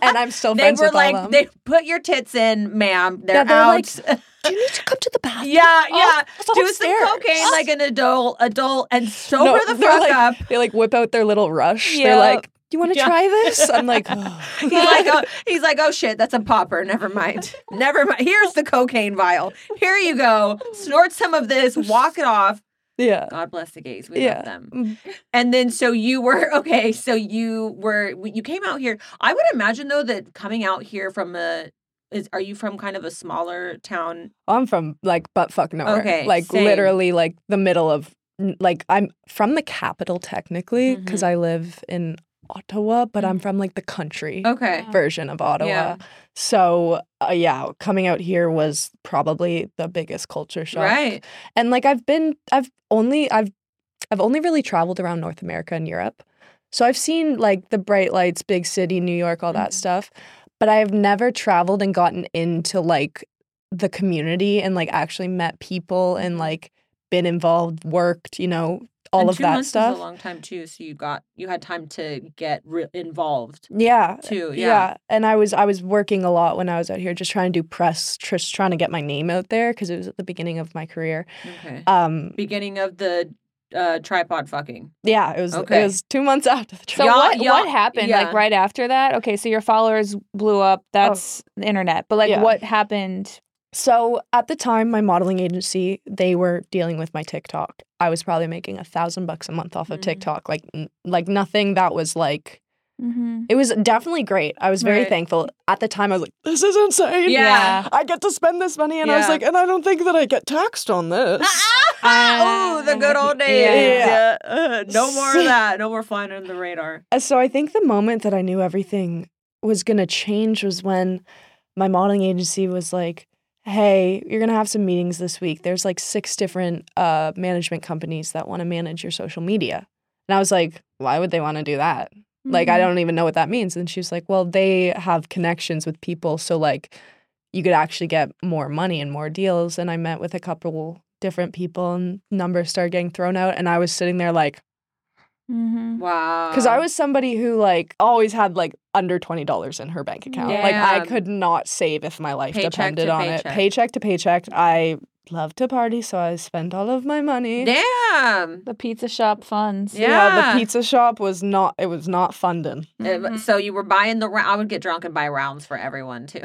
And I'm still friends were with like, all of them. they put your tits in, ma'am. They're Yeah, they're out. like, Do you need to come to the bathroom? yeah, yeah. Oh, Do upstairs. some cocaine like an adult, adult, and sober No, the fuck like- up. They like whip out their little rush. Yeah. They're like, do "You want to Yeah. try this?" I'm like, "Oh." He's like, oh, he's like, oh shit, that's a popper. Never mind. Never mind. Here's the cocaine vial. Here you go. Snort some of this. Walk it off. "Yeah, God bless the gays. We Yeah. love them. Mm. And then so you were okay, so you were you came out here. I would imagine though that coming out here from a is are you from kind of a smaller town? I'm from like butt fuck nowhere. Okay, like same. literally like the middle of like I'm from the capital technically because Mm-hmm. I live in Ottawa, but I'm from like the country Okay. version of Ottawa. Yeah. So uh, yeah, coming out here was probably the biggest culture shock. Right. And like I've been I've only I've I've only really traveled around North America and Europe. So I've seen like the bright lights, big city, New York, all that Mhm. stuff, but I have never traveled and gotten into like the community and like actually met people and like been involved, worked, you know, all and of two that months stuff. is a long time too, so you got you had time to get re- involved yeah. too. Yeah. Yeah. and I was I was working a lot when I was out here, just trying to do press, just trying to get my name out there because it was at the beginning of my career. Okay. Um, Beginning of the uh, tripod fucking. yeah, it was Okay. it was two months after the So what y'all- what happened yeah. like right after that? Okay, so your followers blew up. That's the internet. But like Yeah. what happened? So at the time, my modeling agency, they were dealing with my TikTok. I was probably making a thousand bucks a month off of Mhm. TikTok. Like, n- like nothing that was like. Mm-hmm. It was definitely great. I was very Right. thankful. At the time, I was like, "This is insane." Yeah. I get to spend this money, and I was like, "And I don't think that I get taxed on this." oh, the good old days. Yeah. Yeah. Uh, no more of that. No more flying under the radar. Uh, So I think the moment that I knew everything was going to change was when my modeling agency was like, "Hey, you're going to have some meetings this week. There's like six different uh, management companies that want to manage your social media." And I was like, "Why would they want to do that? Like, I don't even know what that means." And she was like, "Well, they have connections with people, so like, you could actually get more money and more deals." And I met with a couple different people, and numbers started getting thrown out, and I was sitting there like. Mm-hmm. Wow. Because I was somebody who like always had like under twenty dollars in her bank account. Like I could not save if my life Paycheck depended to on it. paycheck. Paycheck to paycheck. I love to party, so I spent all of my money. Damn. The pizza shop funds. Yeah. Yeah, the pizza shop was not. It was not funding. Uh, Mhm. So you were buying the. rou- I would get drunk and buy rounds for everyone too.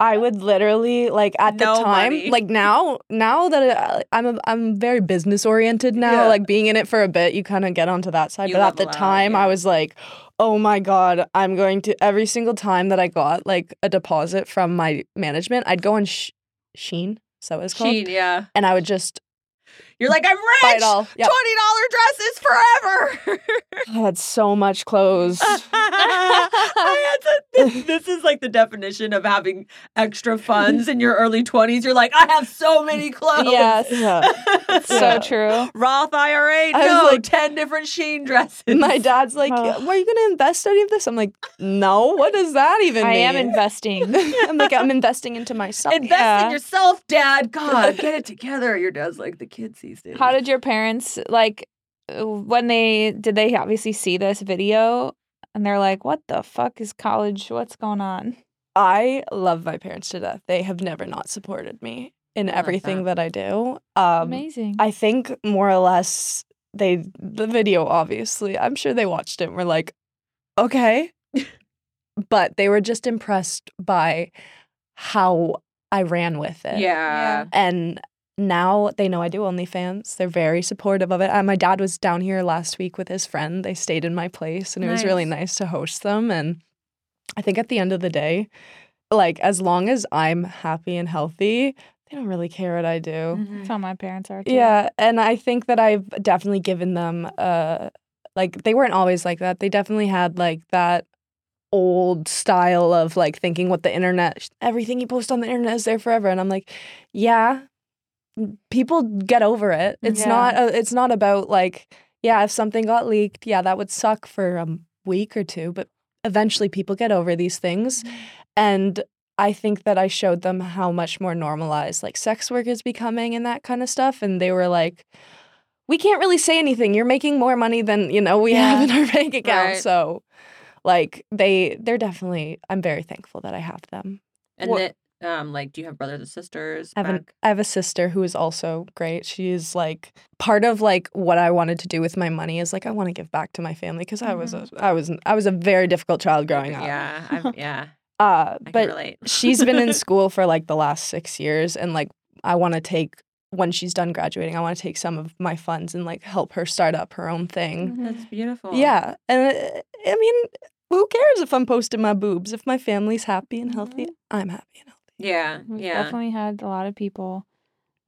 I would literally like at the No time, money. like now, now that uh, I'm a, I'm very business oriented now. Yeah. Like being in it for a bit, you kind of get onto that side. You but at the level out, time, yeah. I was like, oh my god, I'm going to every single time that I got like a deposit from my management, I'd go on Sh- Shein, so it's called, Shein, yeah. and I would just You're like I'm buy rich. it all. Yeah, Twenty dollar dresses forever. I had so much clothes. I had to, this, this is like the definition of having extra funds in your early twenties. You're like, I have so many clothes. Yes. yeah. So Yeah. true. Roth IRA, I was no, like- ten different Shein dresses. My dad's like, Oh. "Were you gonna invest any of this?" I'm like, "No. What does that even mean? I mean?" am investing. I'm like, I'm investing into myself. Invest Yeah. in yourself, Dad. God, get it together. Your dad's like the kids these days. How did your parents like when they did they obviously see this video and they're like, "What the fuck is college? What's going on?" I love my parents to death. They have never not supported me in I love everything that. that I do. Um, Amazing. I think more or less they the video obviously. I'm sure they watched it and were like, okay, but they were just impressed by how I ran with it. Yeah. And now they know I do OnlyFans. They're very supportive of it. And my dad was down here last week with his friend. They stayed in my place and it was really Nice. nice to host them. And I think at the end of the day, like as long as I'm happy and healthy, they don't really care what I do. Mhm. That's how my parents are too. Yeah. And I think that I've definitely given them uh like they weren't always like that. They definitely had like that old style of like thinking what the internet everything you post on the internet is there forever and I'm like yeah m- people get over it. It's Yeah. not uh, it's not about like yeah if something got leaked yeah that would suck for a week or two but eventually people get over these things. And I think that I showed them how much more normalized like sex work is becoming and that kind of stuff and they were like we can't really say anything. You're making more money than you know we have in our bank account. Right. so like they they're definitely i'm very thankful that i have them. And What- then, um, like, do you have brothers and sisters? I have, an. I have a sister who is also great she is like part of like what i wanted to do with my money is like i want to give back to my family because i was a i was i was a very difficult child growing up Yeah, I've, yeah. uh but she's been in school for like the last six years and like i want to take when she's done graduating i want to take some of my funds and like help her start up her own thing Mhm. That's beautiful. Yeah. And uh, I mean, who cares if I'm posting my boobs? If my family's happy and healthy, I'm happy and healthy. Yeah. We've Yeah. definitely had a lot of people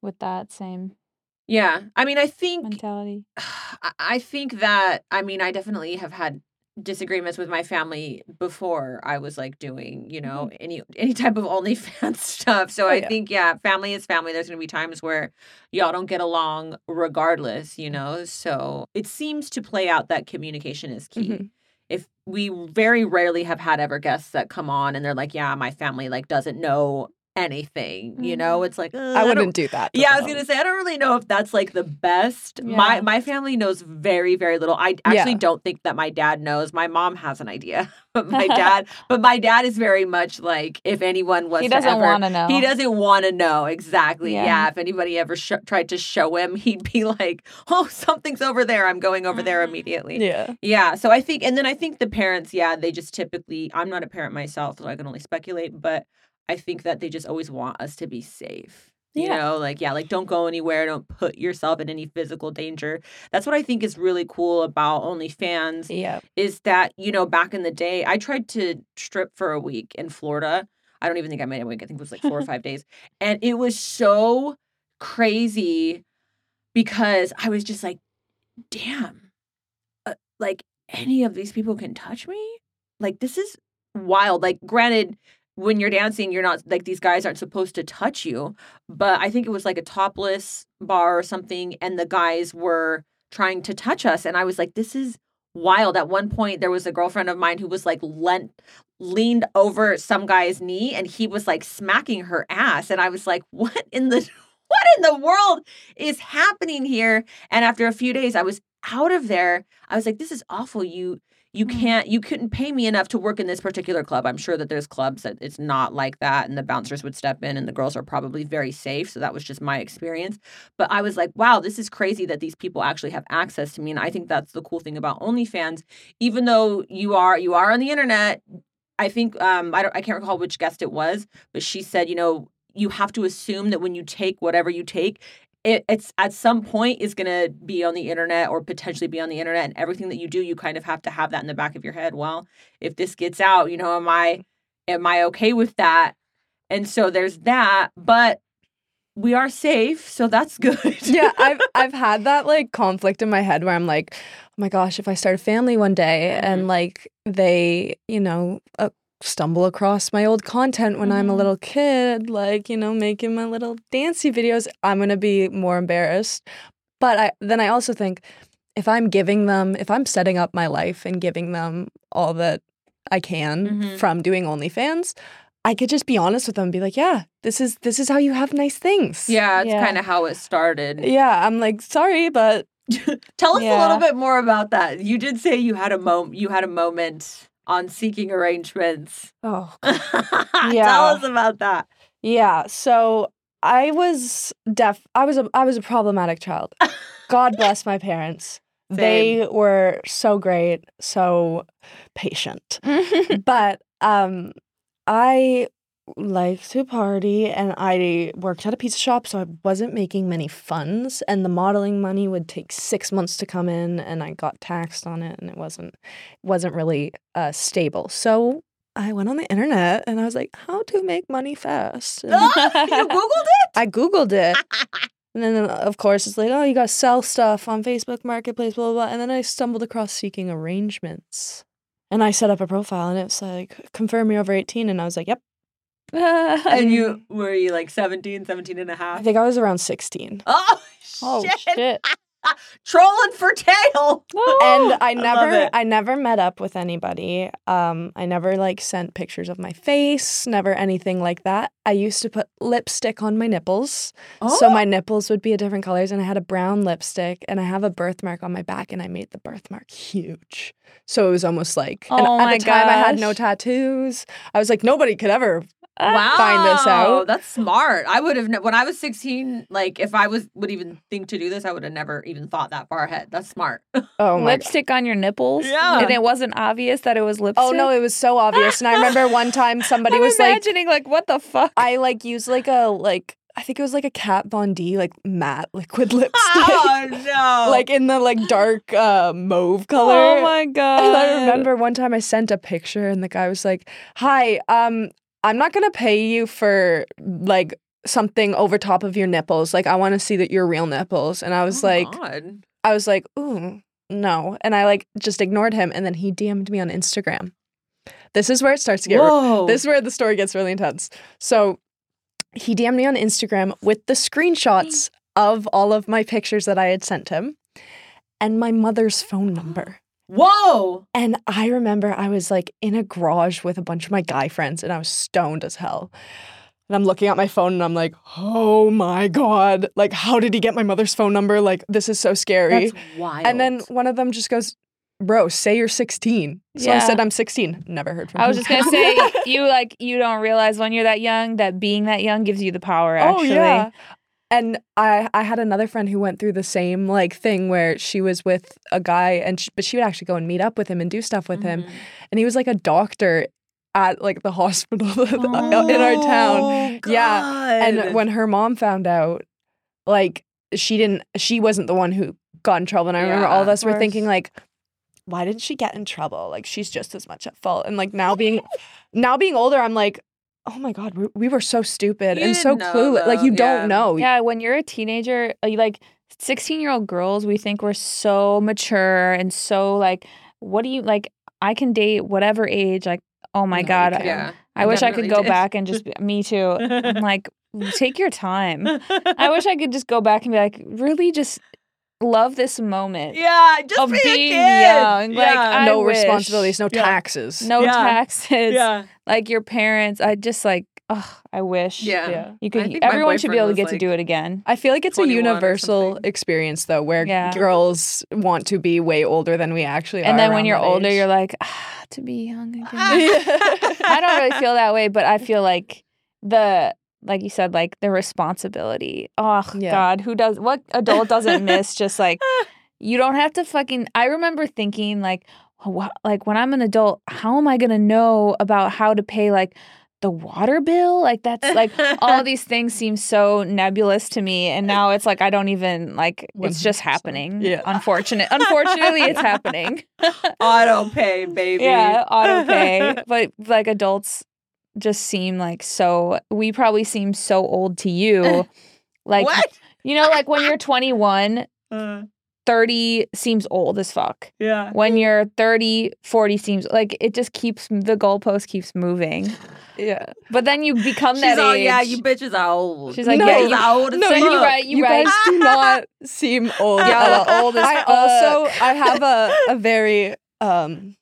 with that same Yeah. I mean, I think mentality. I- think that I mean I definitely have had disagreements with my family before I was like doing you know any any type of OnlyFans stuff. So Mm-hmm. Oh, I yeah. think yeah, family is family. There's gonna be times where y'all don't get along regardless, you know. So it seems to play out that communication is key. Mhm. We very rarely have had ever guests that come on and they're like, yeah, my family like doesn't know anything, you know. It's like uh, Mm-hmm. I wouldn't do that. yeah, I was gonna say I don't really know if that's like the best. My Yeah. my family knows very very little. I actually Yeah. don't think that my dad knows. My mom has an idea, but my dad, but my dad is very much like if anyone was He doesn't want to know. He doesn't want to know exactly. Yeah. Yeah. if anybody ever sh- tried to show him, he'd be like, "Oh, something's over there. I'm going over there Mhm. immediately." Yeah. Yeah. So I think, and then I think the parents, yeah, they just typically, I'm not a parent myself, so I can only speculate, but I think that they just always want us to be safe. You Yeah. know, like, yeah, like don't go anywhere, don't put yourself in any physical danger. That's what I think is really cool about OnlyFans Yeah. is that, you know, back in the day, I tried to strip for a week in Florida. I don't even think I made a week. I think it was like four or five days. And it was so crazy because I was just like, damn, uh, like any of these people can touch me? Like, this is wild. Like, granted, when you're dancing, you're not like these guys aren't supposed to touch you. But I think it was like a topless bar or something. And the guys were trying to touch us. And I was like, this is wild. At one point, there was a girlfriend of mine who was like lent, leaned over some guy's knee and he was like smacking her ass. And I was like, what in the what in the world is happening here? And after a few days, I was out of there. I was like, this is awful. You you Mm. can't you couldn't pay me enough to work in this particular club. I'm sure that there's clubs that it's not like that and the bouncers would step in and the girls are probably very safe so that was just my experience. But i was like wow this is crazy that these people actually have access to me and i think that's the cool thing about onlyfans. Even though you are you are on the internet i think um i don't i can't recall which guest it was but she said you know you have to assume that when you take whatever you take it, it's at some point is going to be on the internet or potentially be on the internet and everything that you do you kind of have to have that in the back of your head. Well if this gets out you know am i am i okay with that? And so there's that but we are safe so that's good. Yeah, I've I've had that like conflict in my head where I'm like, oh my gosh, if I start a family one day and like they, you know, uh, stumble across my old content when I'm a Mhm. little kid, like you know, making my little dancey videos, I'm gonna be more embarrassed. But I then I also think if I'm giving them, if I'm setting up my life and giving them all that I can Mhm. from doing OnlyFans. I could just be honest with them and be like, yeah, this is this is how you have nice things. yeah it's Yeah. kind of how it started Yeah, I'm like, sorry, but tell us a little bit more about that you did say you had a moment you had a moment on seeking arrangements oh tell us about that yeah. So I was deaf. I was a I was a problematic child. God bless my parents. They were so great, so patient. but um, I like to party, and I worked at a pizza shop, so I wasn't making many funds. And the modeling money would take six months to come in, and I got taxed on it, and it wasn't wasn't really uh, stable. So I went on the internet, and I was like, "How to make money fast?" And you googled it I googled it. And then, of course, it's like, oh, you got to sell stuff on Facebook Marketplace, blah, blah, blah. And then I stumbled across seeking arrangements. And I set up a profile and it's like, confirm you're over 18. And I was like, yep. and you were you like 17 17 and a I half I think I was around 16. oh, oh shit. shit! trolling for tail And I never, it. I never met up with anybody. Um, I never like sent pictures of my face, never anything like that. I used to put lipstick on my nipples. So Oh. my nipples would be a different colors, and I had a brown lipstick, and I have a birthmark on my back, and I made the birthmark huge. So it was almost like, oh and Oh at my the time I had no tattoos. I was like, nobody could ever. Wow find this out. that's smart i would have ne- when i was 16 like if i was would even think to do this i would have never even thought that far ahead that's smart Oh my. God. lipstick on your nipples. Yeah. and it wasn't obvious that it was lipstick. Oh no, it was so obvious. And I remember one time somebody I'm was like, imagining like, what the fuck? I like used like a like I think it was like a Kat Von D like matte liquid lipstick. oh no Like in the like dark uh mauve color. Oh my god! And I remember one time I sent a picture and the guy was like, "Hi, um, I'm not gonna pay you for like something over top of your nipples. Like, I want to see that you're real nipples." And I was Oh, like, God. I was like, "Ooh, no," and I like just ignored him. And then he DM'd me on Instagram. This is where it starts to get. re- this is where the story gets really intense. So he DM'd me on Instagram with the screenshots of all of my pictures that I had sent him and my mother's phone number. Whoa. And I remember I was like in a garage with a bunch of my guy friends and I was stoned as hell. And I'm looking at my phone and I'm like, oh my God. Like, how did he get my mother's phone number? Like, this is so scary. That's wild. and then one of them just goes, bro, say you're 16. So I said, I'm 16. Never heard from I was him. just gonna say you like you don't realize when you're that young that being that young gives you the power. Actually, Oh yeah. And I I had another friend who went through the same like thing where she was with a guy and sh but she would actually go and meet up with him and do stuff with him Mhm. and he was like a doctor at like the hospital in our town. Oh, Yeah, And when her mom found out like she didn't she wasn't the one who got in trouble and I remember all of Yeah, us were thinking like why didn't she get in trouble? Like she's just as much at fault. And like now being now being older I'm like oh my god, we, we were so stupid You and so clueless. Like you though. don't know. Yeah, when you're a teenager, uh, like 16 year old girls, we think we're so mature and so like, what do you like? I can date whatever age. Like, oh my No, God, can't. I, yeah. I wish I could go did. back and just, me too. I'm like, take your time. I wish I could just go back and be like, really just love this moment Yeah, just of be a being kid. young. Like, Yeah. I no wish. responsibilities, no Yeah. taxes. no Yeah. taxes. yeah. Like your parents, I just like, ugh, I wish. Yeah. Yeah. You I could. Everyone should be able to get was, to do it again. I feel like it's a universal experience though, where Yeah. girls want to be way older than we actually are. And then when you're older, age. you're like, ah, to be young again. I don't really feel that way, but I feel like the like you said, like the responsibility. Oh Yeah. God, who does what adult doesn't miss? Just like you don't have to fucking. I remember thinking like, wha- like when I'm an adult, how am I gonna know about how to pay like the water bill? Like that's like all these things seem so nebulous to me, and now it's like I don't even like. It's just happening. Yeah. Unfortunate. Unfortunately, it's happening. Auto pay, baby. Yeah, auto pay. but like adults just seem like so we probably seem so old to you. Like what? you know, like when you're 21, Uh, 30 seems old as fuck. yeah. When you're 30, 40 seems like it just keeps the goalpost keeps moving. yeah. But then you become She's that all, age. yeah, you bitches are old. She's like, No, yeah, You're old no, you right, you, you right. guys do not seem old. Are old as I fuck. also I have a, a very um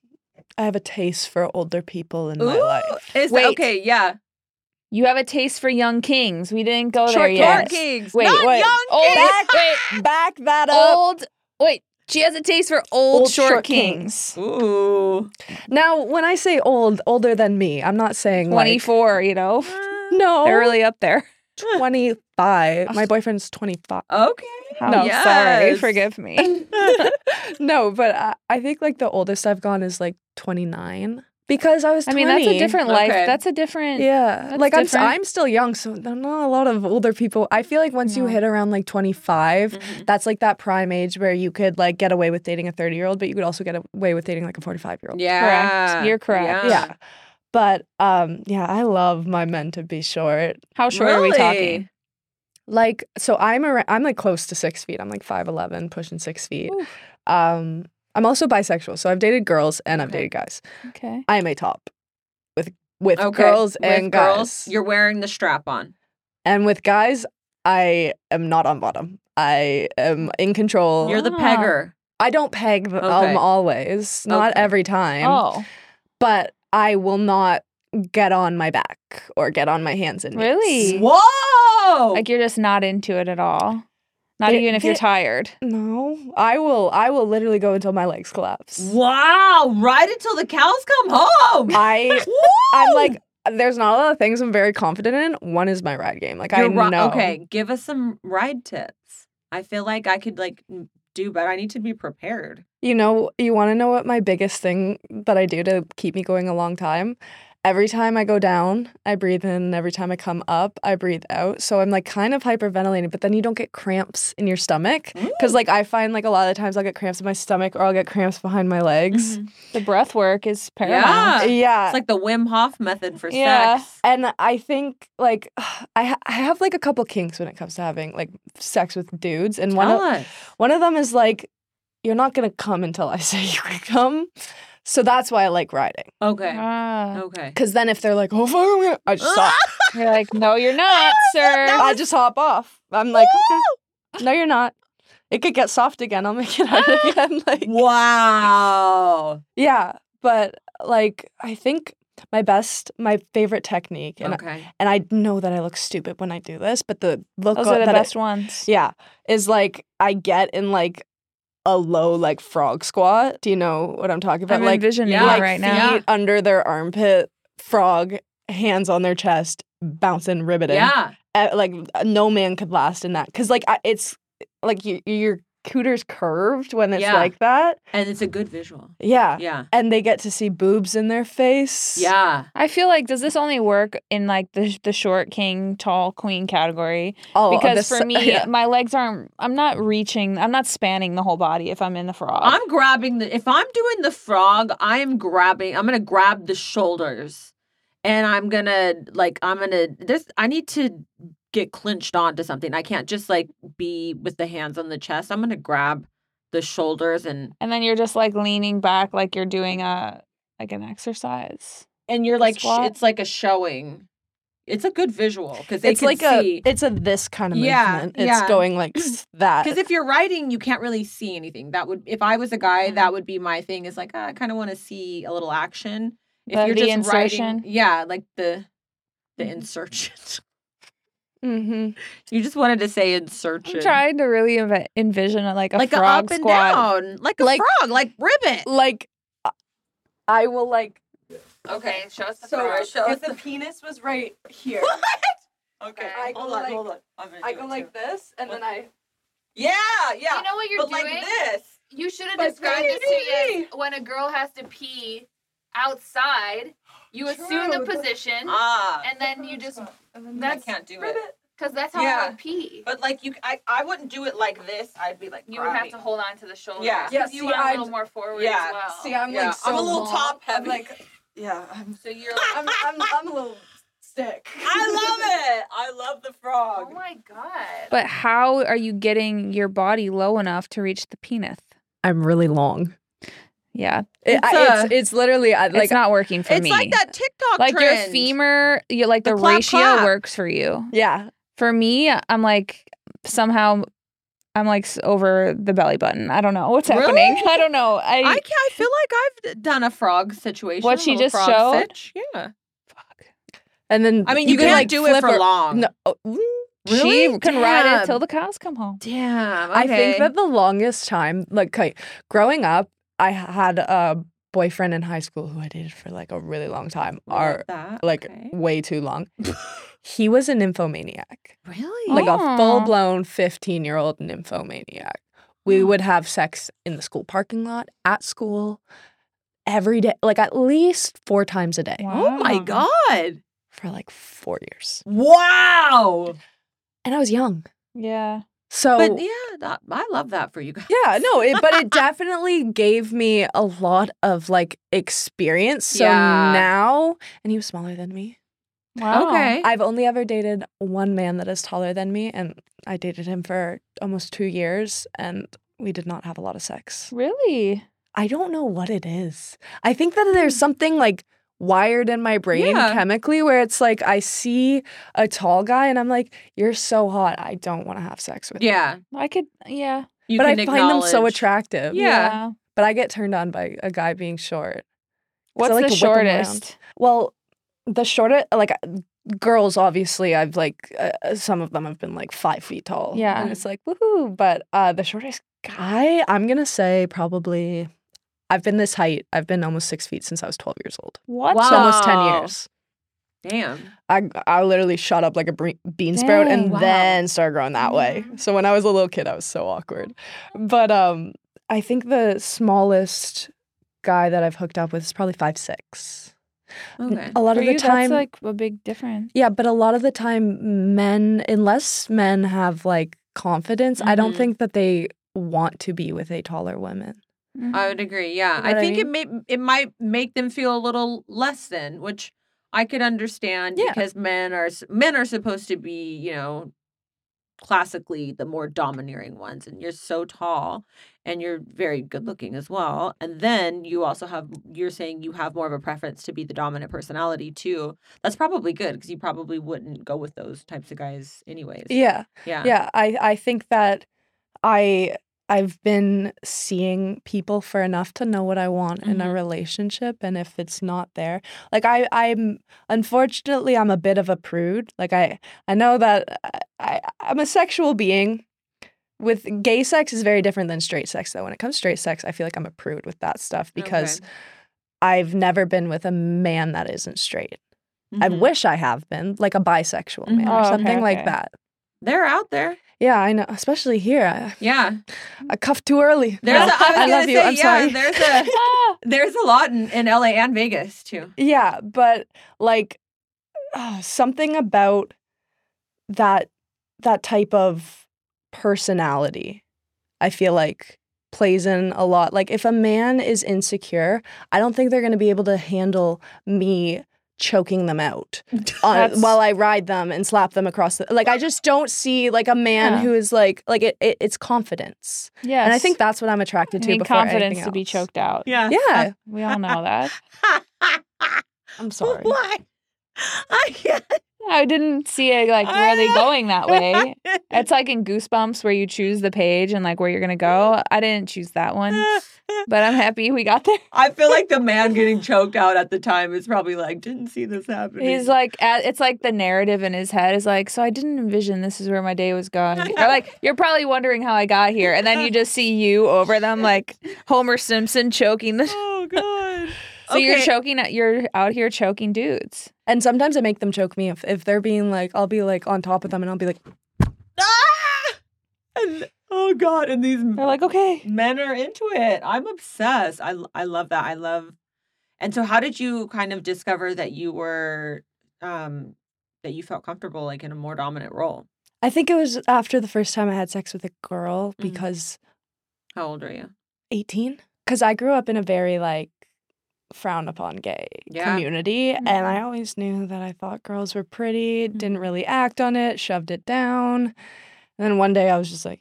I have a taste for older people in my life. Is Wait. okay, yeah. You have a taste for young kings. We didn't go there Short yet. Short kings. Wait, not wait. young Old, kings. wait, Back that up. old. Wait, she has a taste for old, Old short, short kings. Ooh. Now, when I say old, older than me, I'm not saying like 24, you know? no, They're really up there. 25. My boyfriend's 25. Okay. I'm No. sorry. Forgive me. no, but I, I think like the oldest I've gone is like 29 because I was. 20. I mean, that's a different life. Okay. That's a different. Yeah, That's like I'm. I'm still young, so there are not a lot of older people. I feel like once you hit around like 25, Mhm. that's like that prime age where you could like get away with dating a 30 year old, but you could also get away with dating like a 45 year old. Yeah. Correct. You're correct. Yeah. But um, yeah, I love my men to be short. How short are we talking? Like, so I'm around, I'm like close to six feet. I'm like 5'11, pushing six feet. Um, I'm also bisexual, so I've dated girls and I've Okay. dated guys. Okay. I am a top with with Okay. girls With and girls, guys. You're wearing the strap on. And with guys, I am not on bottom. I am in control. You're the Ah. pegger. I don't peg th- Okay. um always, not every time, Oh, but I will not get on my back or get on my hands and knees. Really? Whoa! like you're just not into it at all. Not They- even if you're tired. No, I will. I will literally go until my legs collapse. wow! Right until the cows come home. I, I'm like, there's not a lot of things I'm very confident in. One is my ride game. Like I You're ri- know. Okay, give us some ride tips. I feel like I could like do, better. I need to be prepared. You know, you want to know what my biggest thing that I do to keep me going a long time? Every time I go down, I breathe in. Every time I come up, I breathe out. So I'm like kind of hyperventilating, but then you don't get cramps in your stomach. Because like I find like a lot of times I'll get cramps in my stomach or I'll get cramps behind my legs. Mhm. The breath work is paramount. Yeah. Yeah. It's like the Wim Hof method for Yeah. sex. and I think like I ha- I have like a couple kinks when it comes to having like sex with dudes, and one Tell of us. one of them is like you're not gonna come until I say you can come. So that's why I like riding. Okay. Ah. Okay. Because then if they're like, oh, fuck, I'm gonna-" I just hop. You're like, no, you're not, sir. I just hop off. I'm like, okay. no, you're not. It could get soft again. I'll make it hard again. Like, Wow. yeah. But like, I think my best, my favorite technique, and Okay. and I know that I look stupid when I do this, but the look Those o- are the that I- best ones. yeah, is like I get in like a low like frog squat. Do you know what I'm talking about? I'm like envisioning yeah, like right feet under their armpit, frog, hands on their chest, bouncing, ribbiting. Yeah. Uh, like no man could last in that because like I, it's like you, your cooter's curved when it's Yeah. like that. And it's a good visual. Yeah. Yeah. And they get to see boobs in their face. Yeah. I feel like does this only work in like the the short king, tall queen category? Oh, Because this- for me, yeah. my legs aren't. I'm not reaching. I'm not spanning the whole body if I'm in the frog. I'm grabbing the if I'm doing the frog, I am grabbing I'm gonna grab the shoulders and I'm gonna like I'm gonna this I need to get clinched onto something. I can't just like be with the hands on the chest. I'm gonna grab the shoulders and and then you're just like leaning back, like you're doing a like an exercise. and you're like sh- Squat? it's like a showing. It's a good visual because they it's can like see. a it's a this kind of Yeah, movement. It's yeah. going like s- that. Because if you're writing, you can't really see anything. That would, if I was a guy, that would be my thing. Is like, ah, I kind of want to see a little action. If The- you're the just insertion? writing, yeah, like the, The Mhm. insurgent. Mm-hmm. You just wanted to say insurgent. I'm trying to really env- envision a, like a like a frog up and down, like a Like- frog, like ribbit. Like, uh, I will like. Okay, show us the So frog. if the penis was right here, Okay, I go hold on, like- hold on. I'm gonna I go like too. this, and then I. Yeah, yeah. You know what you're but doing? like this. You should have described maybe- this to me when a girl has to pee outside. You assume the True. position, Ah, and then you just I that's can't do it. because that's how Yeah. I would pee. But like you, I, I wouldn't do it like this. I'd be like, You would have to hold on to the shoulder. Yeah. 'cause Yeah, you see, went a I'd- little more forward Yeah, as well. See, I'm Yeah, like so I'm a little long. top I'm heavy. like, yeah, I'm. So you're like, I'm, I'm, I'm a little stick. I love it. I love the frog. oh my god. But how are you getting your body low enough to reach the penis? I'm really long. Yeah, It's, I- uh, it's, it's literally I- it's like not working for it's me. It's like that TikTok Like your femur, you like The the, clap, ratio clap. works for you. yeah. For me, I'm like somehow I'm like over the belly button. I don't know what's Really? happening. I don't know. I, I can I feel like I've done a frog situation. What she just showed? sitch. Yeah. fuck. And then I mean, you, can, can't like do it for her- long. No, oh, mm. Really? She can ride Damn. it till the cows come home. Damn. Okay. I think that the longest time, like growing up, I had a boyfriend in high school who I dated for like a really long time, I love or that. like Okay. way too long. he was a nymphomaniac, really like a full blown 15 year old nymphomaniac. We Oh. would have sex in the school parking lot, at school, every day, like at least four times a day Oh my god! for like four years. Wow. And I was young. Yeah. So But yeah, that, I love that for you guys. Yeah, no, it, but it definitely gave me a lot of like experience. So Yeah. now, and he was smaller than me. Wow. Okay. I've only ever dated one man that is taller than me, and I dated him for almost two years, and we did not have a lot of sex. Really? I don't know what it is. I think that there's hmm. something like wired in my brain Yeah. chemically where it's like I see a tall guy and I'm like, you're so hot. I don't want to have sex with you. Yeah. I could. Yeah. You but I find them so attractive. Yeah. But I get turned on by a guy being short. What's like the to whip 'em around. shortest? Well, the shortest, like uh, girls, obviously, I've like uh, some of them have been like five feet tall. Yeah. and it's like woohoo. But uh, the shortest guy, I'm gonna say probably. I've been this height. I've been almost six feet since I was 12 years old. What? Wow. So almost 10 years. Damn. I I literally shot up like a bre- bean sprout Dang. and Wow. then started growing that way. So when I was a little kid, I was so awkward. But um, I think the smallest guy that I've hooked up with is probably five six. Okay. A lot For of the you, time, that's like a big difference. yeah, but a lot of the time, men, unless men have like confidence, I don't Mhm. think that they want to be with a taller woman. Mhm. I would agree. Yeah, You know I what I think it may it might make them feel a little less than, which I could understand Yeah. because men are men are supposed to be, you know, classically the more domineering ones, and you're so tall, and you're very good looking as well, and then you also have you're saying you have more of a preference to be the dominant personality too. That's probably good because you probably wouldn't go with those types of guys anyways. Yeah. yeah, yeah i i think that i i've been seeing people for enough to know what i want in a Mhm. relationship and if it's not there like i i'm unfortunately i'm a bit of a prude like i i know that i i'm a sexual being with gay sex is very different than straight sex though when it comes to straight sex i feel like i'm a prude with that stuff because i've never been with a man that isn't straight i Mhm. wish i have been like a bisexual man Mhm. or Oh, okay, something like that they're out there. Yeah, I know, especially here. I, Yeah, I cuffed too early. there's. No, a, I, was I gonna love you. I'm yeah, sorry. There's a. There's a lot in, in LA and Vegas too. Yeah, but like uh, something about that that type of personality, I feel like plays in a lot. Like if a man is insecure, I don't think they're going to be able to handle me choking them out uh, That's- while I ride them and slap them across the like I just don't see like a man Yeah. who is like like it, it it's confidence. yes. And I think that's what I'm attracted I to need before confidence to be choked out. Yeah. Yeah, We all know that. I'm sorry. Why? I can't. I didn't see it like really going that way. It's like in Goosebumps where you choose the page and like where you're gonna go. I didn't choose that one, but I'm happy we got there. I feel like the man getting choked out at the time is probably like, didn't see this happening. He's like, it's like the narrative in his head is like, so I didn't envision this is where my day was going. Or like, you're probably wondering how I got here, and then you just see you over them, like Homer Simpson choking the. oh god. So you're Okay. choking, you're out here choking dudes. And sometimes I make them choke me if, if they're being like, I'll be like on top of them and I'll be like, Ah! And oh god, and these They're like, okay. men are into it. I'm obsessed. I I love that. I love. And so, how did you kind of discover that you were, um, that you felt comfortable like in a more dominant role? I think it was after the first time I had sex with a girl Mhm. because How old are you? 18 because i grew up in a very like frowned upon gay Yeah. community and i always knew that i thought girls were pretty didn't Mhm. really act on it shoved it down and then one day i was just like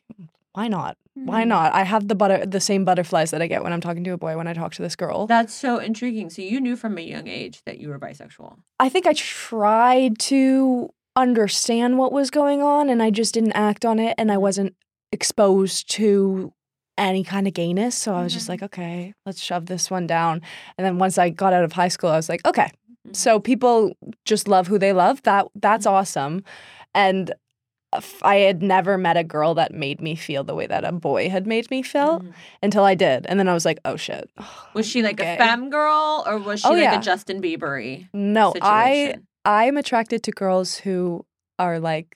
why not why Mhm. not i have the butter the same butterflies that i get when i'm talking to a boy when i talk to this girl That's so intriguing. So you knew from a young age that you were bisexual. i think i tried to understand what was going on and i just didn't act on it and i wasn't exposed to any kind of gayness so i was just Mhm. like okay let's shove this one down and then once i got out of high school i was like okay Mhm. so people just love who they love that that's Mhm. awesome and i had never met a girl that made me feel the way that a boy had made me feel Mhm. until i did and then i was like oh shit Was she like Okay. a femme girl or was she Oh, like yeah. a Justin Bieber no i i'm attracted to girls who are like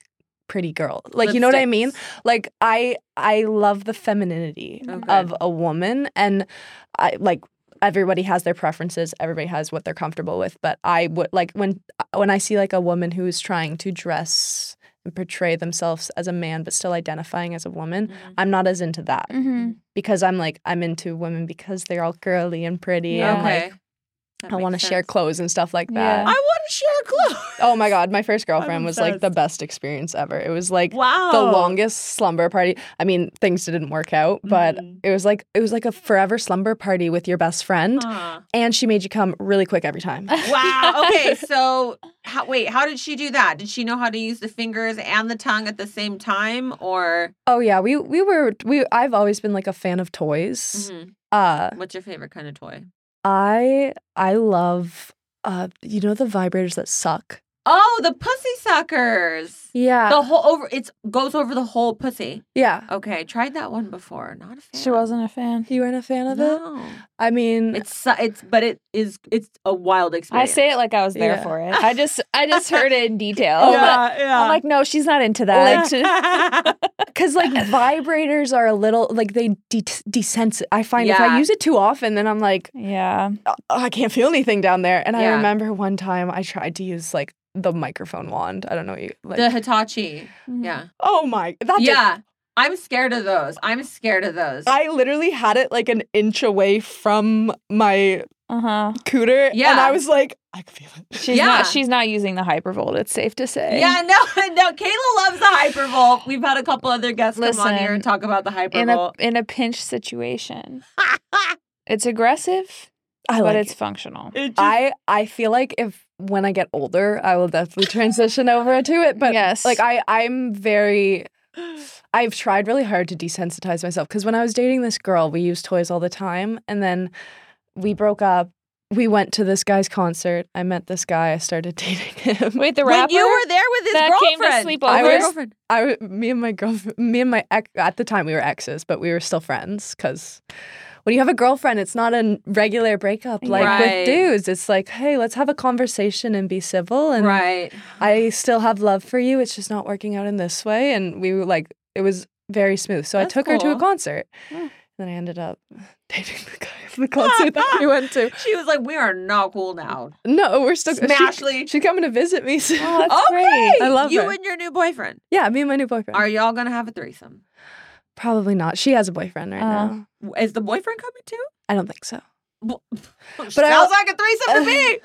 pretty girl like you know what i mean like i i love the femininity Okay. of a woman and i like everybody has their preferences everybody has what they're comfortable with but i would like when when i see like a woman who's trying to dress and portray themselves as a man but still identifying as a woman Mhm. i'm not as into that Mm-hmm. because i'm like i'm into women because they're all girly and pretty Yeah. and Okay. like That i want to share clothes and stuff like Yeah. that I want to share clothes. oh my god my first girlfriend was like the best experience ever it was like Wow. the longest slumber party. I mean, things didn't work out, but Mhm. it was like it was like a forever slumber party with your best friend, Huh. and she made you come really quick every time. Wow. Okay. So, how, wait, how did she do that? Did she know how to use the fingers and the tongue at the same time, or oh yeah, we we were we. I've always been like a fan of toys. Mhm. Uh, what's your favorite kind of toy? I I love uh, you know the vibrators that suck. Oh, the pussy suckers. Yeah, The whole over it's goes over the whole pussy. yeah. Okay, I tried that one before. Not a fan. She wasn't a fan. You weren't a fan of it. No. I mean, It's it's but it is it's a wild experience. I say it like I was there Yeah. for it. I just I just heard it in detail. But yeah. I'm like, no, she's not into that. Because like vibrators are a little like they de- desensit. I find if I use it too often, then I'm like, yeah. oh, I can't feel anything down there. And I remember one time I tried to use like the microphone wand. I don't know you like. the Hitachi. Yeah. oh my, that did- Yeah. I'm scared of those. I'm scared of those. I literally had it like an inch away from my Uh huh. cooter, and I was like, I can feel it. She's Yeah. not. She's not using the hypervolt. It's safe to say. yeah, no, no. Kayla loves the hypervolt. We've had a couple other guests come on here and talk about the In a hypervolt. in a pinch situation, it's aggressive, I but like it's it. functional. It just- I I feel like if when I get older, I will definitely transition over to it. But Yes. like I I'm very I've tried really hard to desensitize myself because when I was dating this girl, we used toys all the time, and then we broke up. We went to this guy's concert. I met this guy. I started dating him. Wait, the when rapper. you were there with his that came to girlfriend. sleep Oh, over. your I was- girlfriend. I, w- me and my girlfriend, me and my ex, at the time we were exes, but we were still friends because when you have a girlfriend, it's not a regular breakup like Right. with dudes. It's like, hey, let's have a conversation and be civil. And Right. I still have love for you. It's just not working out in this way. And we were like, it was very smooth. So That's I took her to a cool. concert. Hmm. Then I ended up dating the guy at the concert that we went to. She was like, "We are not cool now." No, we're still she- Smashly. She's coming to visit me. soon. Oh, that's okay. great. I love you her. and your new boyfriend. yeah, me and my new boyfriend. Are y'all gonna have a threesome? Probably not. She has a boyfriend right Uh, now. Is the boyfriend coming too? I don't think so. But But sounds I- like a threesome to me.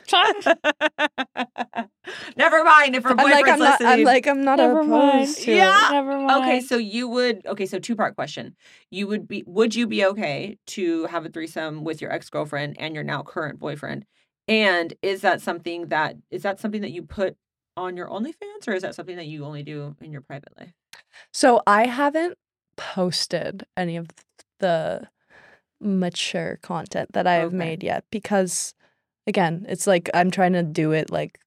Never mind if her I'm boyfriend's like I'm not. listening. I'm like I'm not Never mind. opposed to Yeah. it. Never mind. okay, so you would okay, so two part question. You would be would you be okay to have a threesome with your ex girlfriend and your now current boyfriend? And is that something that is that something that you put on your OnlyFans, or is that something that you only do in your private life? So I haven't posted any of the mature content that I have Okay. made yet because again, it's like I'm trying to do it like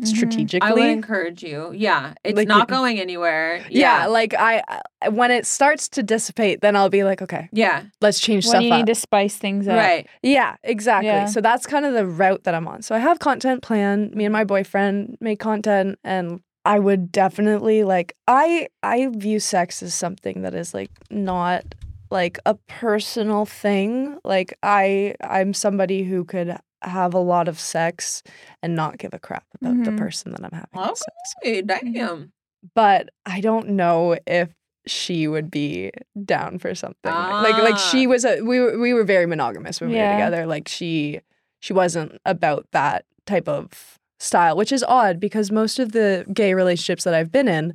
Mhm. strategically. I would encourage you. Yeah, it's Like, not going anywhere. yeah, Yeah, like I I- when it starts to dissipate, then I'll be like, okay, yeah, let's change When stuff you up. need to spice things up. right. Yeah, exactly. Yeah. So that's kind of the route that I'm on. So I have content planned. Me and my boyfriend make content and I would definitely like I I view sex as something that is like not like a personal thing. Like I I'm somebody who could have a lot of sex and not give a crap about the Mhm. person that I'm having Okay. sex. Hey, damn. But I don't know if she would be down for something like like she Ah. was a we were we were very monogamous when we Yeah. were together like she she wasn't about that type of style which is odd because most of the gay relationships that I've been in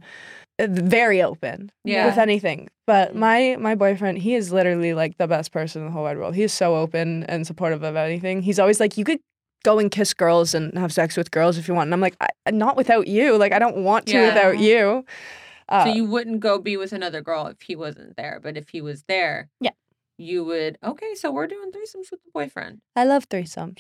uh, very open Yeah. with anything but Mhm. my my boyfriend he is literally like the best person in the whole wide world he is so open and supportive of anything he's always like you could go and kiss girls and have sex with girls if you want and I'm like I, not without you like I don't want to Yeah. without you uh, so you wouldn't go be with another girl if he wasn't there, but if he was there, Yeah. you would. Okay, so we're doing threesomes with the boyfriend. I love threesomes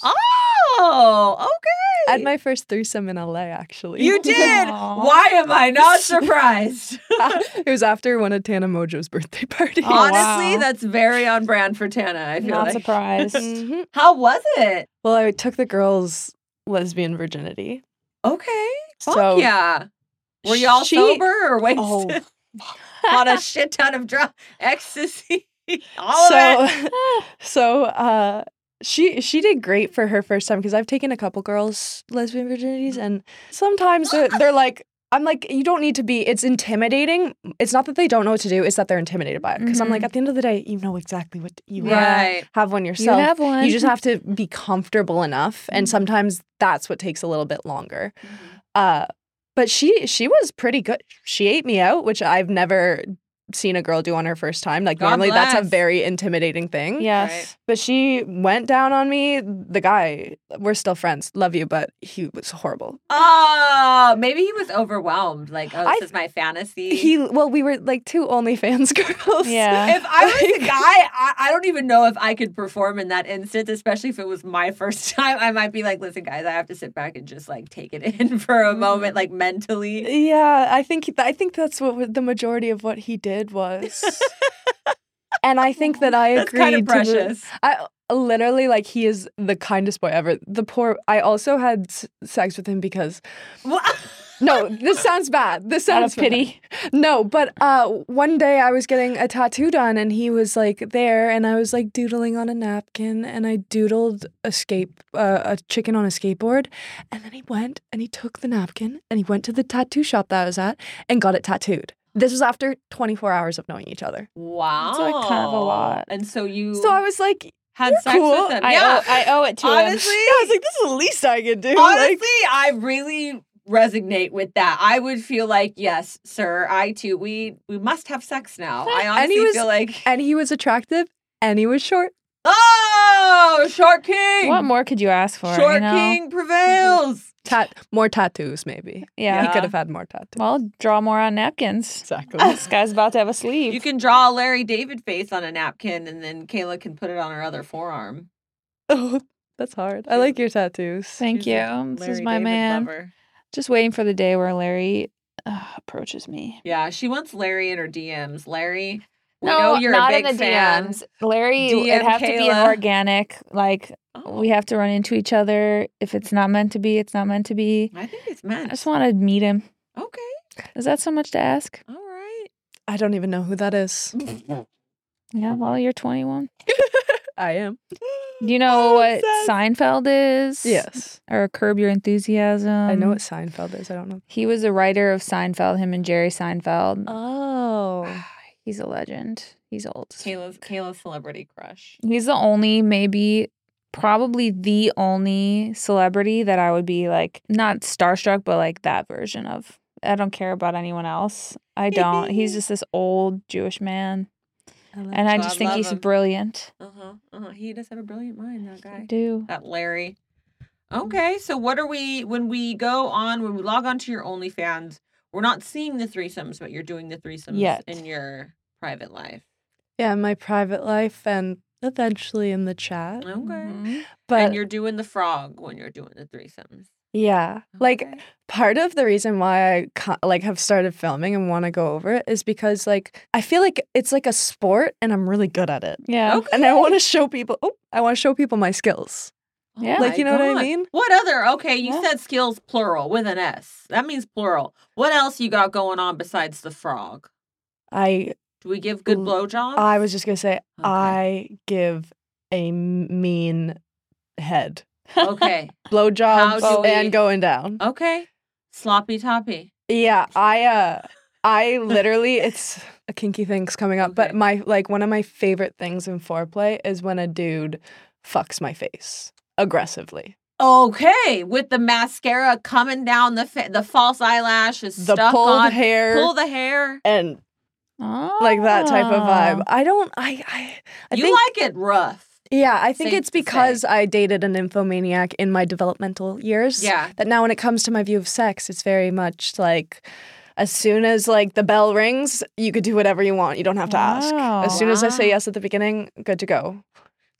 Oh, okay. I had my first threesome in LA actually You did. Aw. Why am I not surprised? it was after one of Tana Mongeau's birthday parties. Oh, Honestly, wow. that's very on brand for Tana. I feel Not like. surprised. Mhm. How was it? Well, I took the girls' lesbian virginity. Okay. Fuck So yeah. Were y'all she- sober or wasted Oh, on a shit ton of drugs, ecstasy, all of it? so so uh, she she did great for her first time because I've taken a couple girls' lesbian virginities, and sometimes they're, they're like. I'm like, you don't need to be. It's intimidating. It's not that they don't know what to do. It's that they're intimidated by it. Because I'm like, Mhm. at the end of the day, you know exactly what you have, Right. have one You yourself. have one. You just have to be comfortable enough, and Mhm. sometimes that's what takes a little bit longer. Uh, but she she was pretty good. She ate me out, which I've never seen a girl do on her first time. Like God normally that's a very intimidating thing. Yes. But she went down on me. The guy, we're still friends. Love you, but he was horrible. Oh, maybe he was overwhelmed. Like, oh, I- this is my fantasy. He well, we were like two OnlyFans girls. Yeah. if I was a guy, I, I don't even know if I could perform in that instant, especially if it was my first time. I might be like, listen, guys, I have to sit back and just like take it in for a mm-hmm. moment, like mentally. Yeah, I think I think that's what the majority of what he did was. and I think that I That's agreed kind of to precious. I literally like he is the kindest boy ever. The poor. I also had s- sex with him because no, this sounds bad. This sounds pity. bad. No, but uh, one day I was getting a tattoo done, and he was like there, and I was like doodling on a napkin, and I doodled a scape uh, a chicken on a skateboard, and then he went and he took the napkin and he went to the tattoo shop that I was at and got it tattooed. This was after 24 hours of knowing each other. wow. It's, like, kind of a lot. And so you So I was like, had you're sex cool. with him. I, yeah. owe, I owe it to Honestly, him. I was like, this is the least I could do. Honestly, Like, I really resonate with that. I would feel like, yes, sir, I too. We we must have sex now. I And honestly he was- feel like and he was attractive and he was short. Oh, Short King. What more could you ask for? Short you know? King mm-hmm. prevails. Tat more tattoos, maybe. Yeah. He could have had more tattoos. Well, draw more on napkins. exactly. This guy's about to have a sleeve. You can draw a Larry David face on a napkin, and then Kayla can put it on her other forearm. oh, that's hard. I like your tattoos. Thank She's a you. This is my David man. lover. Just waiting for the day where Larry uh, approaches me. Yeah, she wants Larry in her DMs. Larry, we no, you're not a big in the fan. DMs. Larry, DM it'd have to be an organic. Like Oh, we have to run into each other. If it's not meant to be, it's not meant to be. I think it's meant. I just want to meet him. Okay, Is that so much to ask? all right. I don't even know who that is. Yeah. Well, you're 21. I am. Do you know Oh, what Seth. Seinfeld is? Yes. Or Curb Your Enthusiasm? I know what Seinfeld is. I don't know. He was a writer of Seinfeld. Him and Jerry Seinfeld. Oh. He's a legend. He's old. Kayla's Kayla's celebrity crush. He's the only, maybe, probably the only celebrity that I would be like, not starstruck, but like that version of. I don't care about anyone else. I don't. He's just this old Jewish man. And I just think he's him. brilliant. Uh huh. Uh huh. He does have a brilliant mind. That guy. I do. That Larry. Okay, so what are we when we go on when we log on to your OnlyFans? We're not seeing the threesomes, but you're doing the threesomes Yet. in your private life. Yeah, in my private life and eventually in the chat. Okay, Mhm. But and you're doing the frog when you're doing the threesomes. yeah, like part of the reason why I ca- like have started filming and want to go over it is because like I feel like it's like a sport and I'm really good at it. Yeah. Okay. And I want to show people oh, I want to show people my skills. Yeah. Like, you know what I mean? What other? Okay, you Yeah. said skills plural with an S. That means plural. What else you got going on besides the frog? I Do we give good blowjobs? I was just going to say Okay. I give a mean head. okay. Blowjobs do we- and going down. Okay. Sloppy toppy. Yeah, I uh I literally it's a kinky thing's coming up, but my like one of my favorite things in foreplay is when a dude fucks my face aggressively. Okay, with the mascara coming down the fa- the false eyelashes The stuck pulled on, hair pull the hair. and like that type of vibe. Ah. I don't I I, I you think like it rough. yeah, I think safe it's because I dated an nymphomaniac in my developmental years. Yeah. That now when it comes to my view of sex, it's very much like as soon as like the bell rings, you could do whatever you want. You don't have to ask. As soon as I say yes at the beginning, good to go.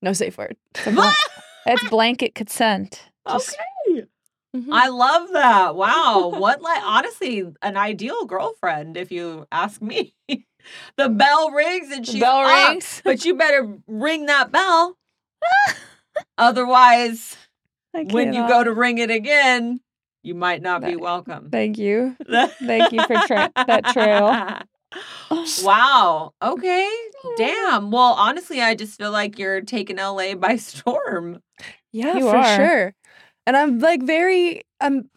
No safe word. It's, a blan- it's blanket consent. Just- okay. Mm-hmm. I love that. Wow. what like honestly an ideal girlfriend if you ask me. the bell rings and she bell up, rings. but you better ring that bell. Otherwise, when you go to ring it again, you might not be welcome. Thank you. Thank you for tra- that trail. Wow. Okay. Damn. Well, honestly, I just feel like you're taking LA by storm. Yeah, You for are. sure. And I'm like very um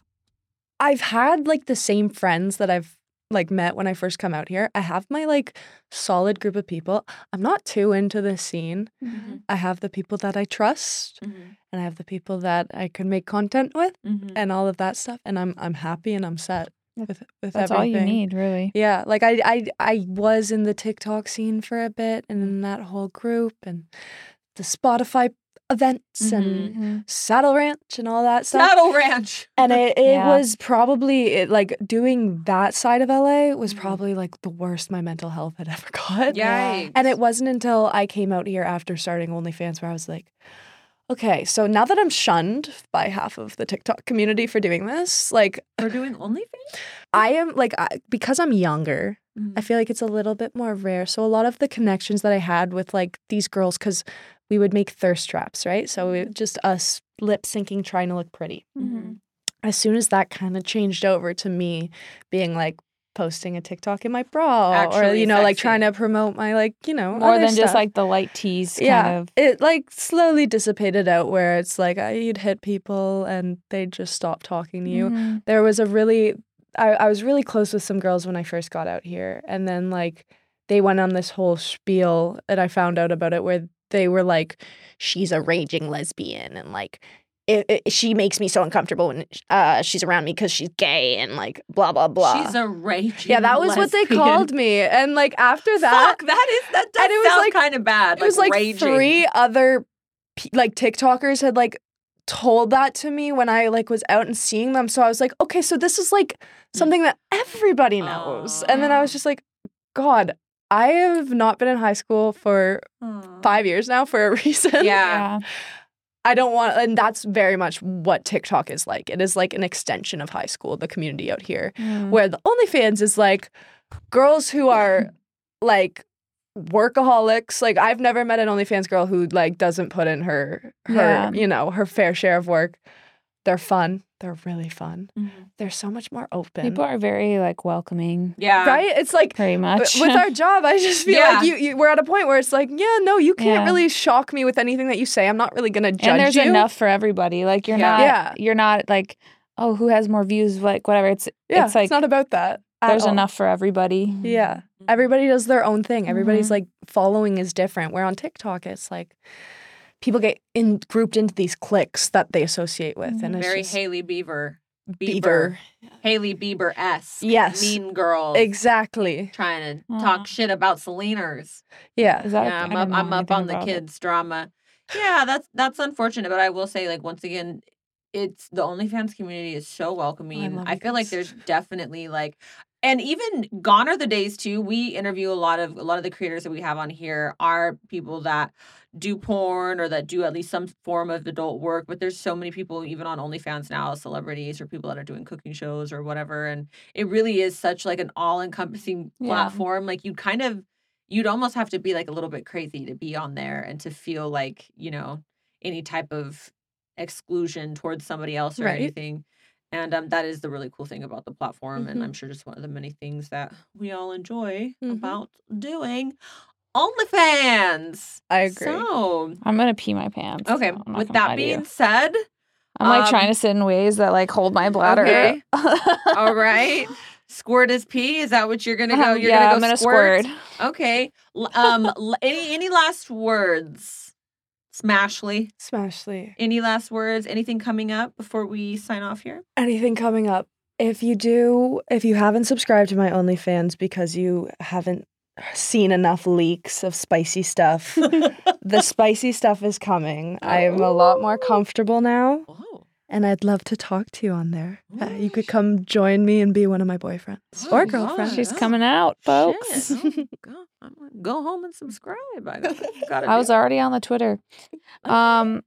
I've had like the same friends that I've like met when I first come out here. I have my like solid group of people. I'm not too into the scene. Mm-hmm. I have the people that I trust and I have the people that I can make content with and all of that stuff and I'm I'm happy and I'm set That- with with That's all you need, really. Yeah, like I I I was in the TikTok scene for a bit and in that whole group and the Spotify events and Mhm. Saddle Ranch and all that stuff. Saddle Ranch. And it, it Yeah. was probably it, like doing that side of LA was Mhm. probably like the worst my mental health had ever got. Yikes. And it wasn't until I came out here after starting OnlyFans where I was like, okay, so now that I'm shunned by half of the TikTok community for doing this, like We're doing OnlyFans? I am like I, because I'm younger, I feel like it's a little bit more rare. So a lot of the connections that I had with like these girls, because we would make thirst traps, right? So it, just us lip syncing, trying to look pretty. Mhm. As soon as that kind of changed over to me being like posting a TikTok in my bra, or Actually you know, like trying to promote my like you know More than just like the light tease kind yeah, of. it like slowly dissipated out where it's like I'd hit people and they'd just stop talking to you Mhm. there was a really I, I was really close with some girls when I first got out here and then like they went on this whole spiel and I found out about it where they were like she's a raging lesbian and like it, it, she makes me so uncomfortable when uh, she's around me because she's gay and like blah blah blah She's a raging yeah that was what they called me and like after that Fuck, that is that does and it was sound like- kind of bad. it was like raging. three other like TikTokers had like told that to me when I like was out and seeing them. So I was like, okay, so this is like something that everybody knows. And then I was just like, God, I have not been in high school for Aw. five years now for a reason. Yeah. Yeah. I don't want, and that's very much what TikTok is like. It is like an extension of high school, the community out here, Mm. where the OnlyFans is like girls who are like workaholics. Like I've never met an OnlyFans girl who like doesn't put in her her Yeah. you know her fair share of work. They're fun. They're really fun. Mhm. They're so much more open. People are very like welcoming, Yeah. right? It's like very w- much. with our job, I just feel Yeah. like you, you we're at a point where it's like, yeah, no, you can't Yeah. really shock me with anything that you say. I'm not really gonna judge and there's you. enough for everybody. Like you're Yeah. not. Yeah. You're not like, oh, who has more views? Like whatever. It's Yeah, it's like it's not about that. there's all. enough for everybody. Yeah. Mm-hmm. Everybody does their own thing. Everybody's Mhm. like following is different. Where on TikTok, it's like people get in grouped into these cliques that they associate with, and mm-hmm. it's Very just Hailey Beaver. Bieber, Hailey Bieber s. Yes. Mean girl. Exactly. Trying to Aw. talk shit about Selena's. Yeah. Is that? yeah, I I'm up, I'm up on the about it. kids' drama. Yeah, that's that's unfortunate, but I will say, like once again, it's the OnlyFans community is so welcoming. love I, feel like there's definitely like and even gone are the days too. We interview a lot of a lot of the creators that we have on here are people that do porn or that do at least some form of adult work. But there's so many people even on OnlyFans now, celebrities or people that are doing cooking shows or whatever. And it really is such like an all encompassing Yeah. platform. Like you kind of you'd almost have to be like a little bit crazy to be on there and to feel like, you know, any type of exclusion towards somebody else or Right. anything. And um, that is the really cool thing about the platform. And Mhm. I'm sure just one of the many things that we all enjoy Mhm. about doing OnlyFans. I agree. So, I'm gonna pee my pants. okay, I'm with that to you. being said, I'm like um, trying to sit in ways that like hold my bladder. okay. all right. Squirt is pee. Is that what you're gonna go? Um, You're yeah, gonna go I'm gonna squirt. squirt. Okay. Um. any any last words, Smashly? Smashly. Any last words? Anything coming up before we sign off here? Anything coming up? If you do, if you haven't subscribed to my OnlyFans because you haven't seen enough leaks of spicy stuff, the spicy stuff is coming. I am a lot more comfortable now, Oh. And I'd love to talk to you on there. Uh, you could come join me and be one of my boyfriends Oh or my girlfriends. God. She's Oh, coming out, folks. Oh, go, go home and subscribe. I gotta, gotta I was it. already on the Twitter. Um,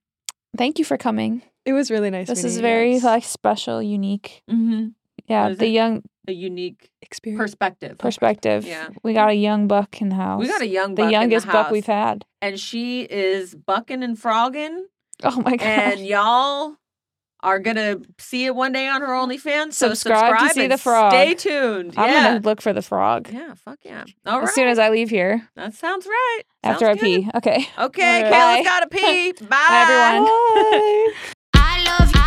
thank you for coming. It was really nice. This is very guys. like special, unique. Mhm. Yeah, What is the young a unique experience. perspective. perspective. Yeah. we got a young buck in the house. We got a young the buck in youngest buck we've had. and she is bucking and frogging, Oh my god! and y'all are gonna see it one day on her OnlyFans. So subscribe, subscribe to see the frog. Stay tuned. I'm yeah. gonna look for the frog. Yeah, fuck yeah. All right. As soon as I leave here. That sounds right. After I pee. Okay. Okay, Kayla's gotta pee. Bye. Bye everyone. Bye. I love you.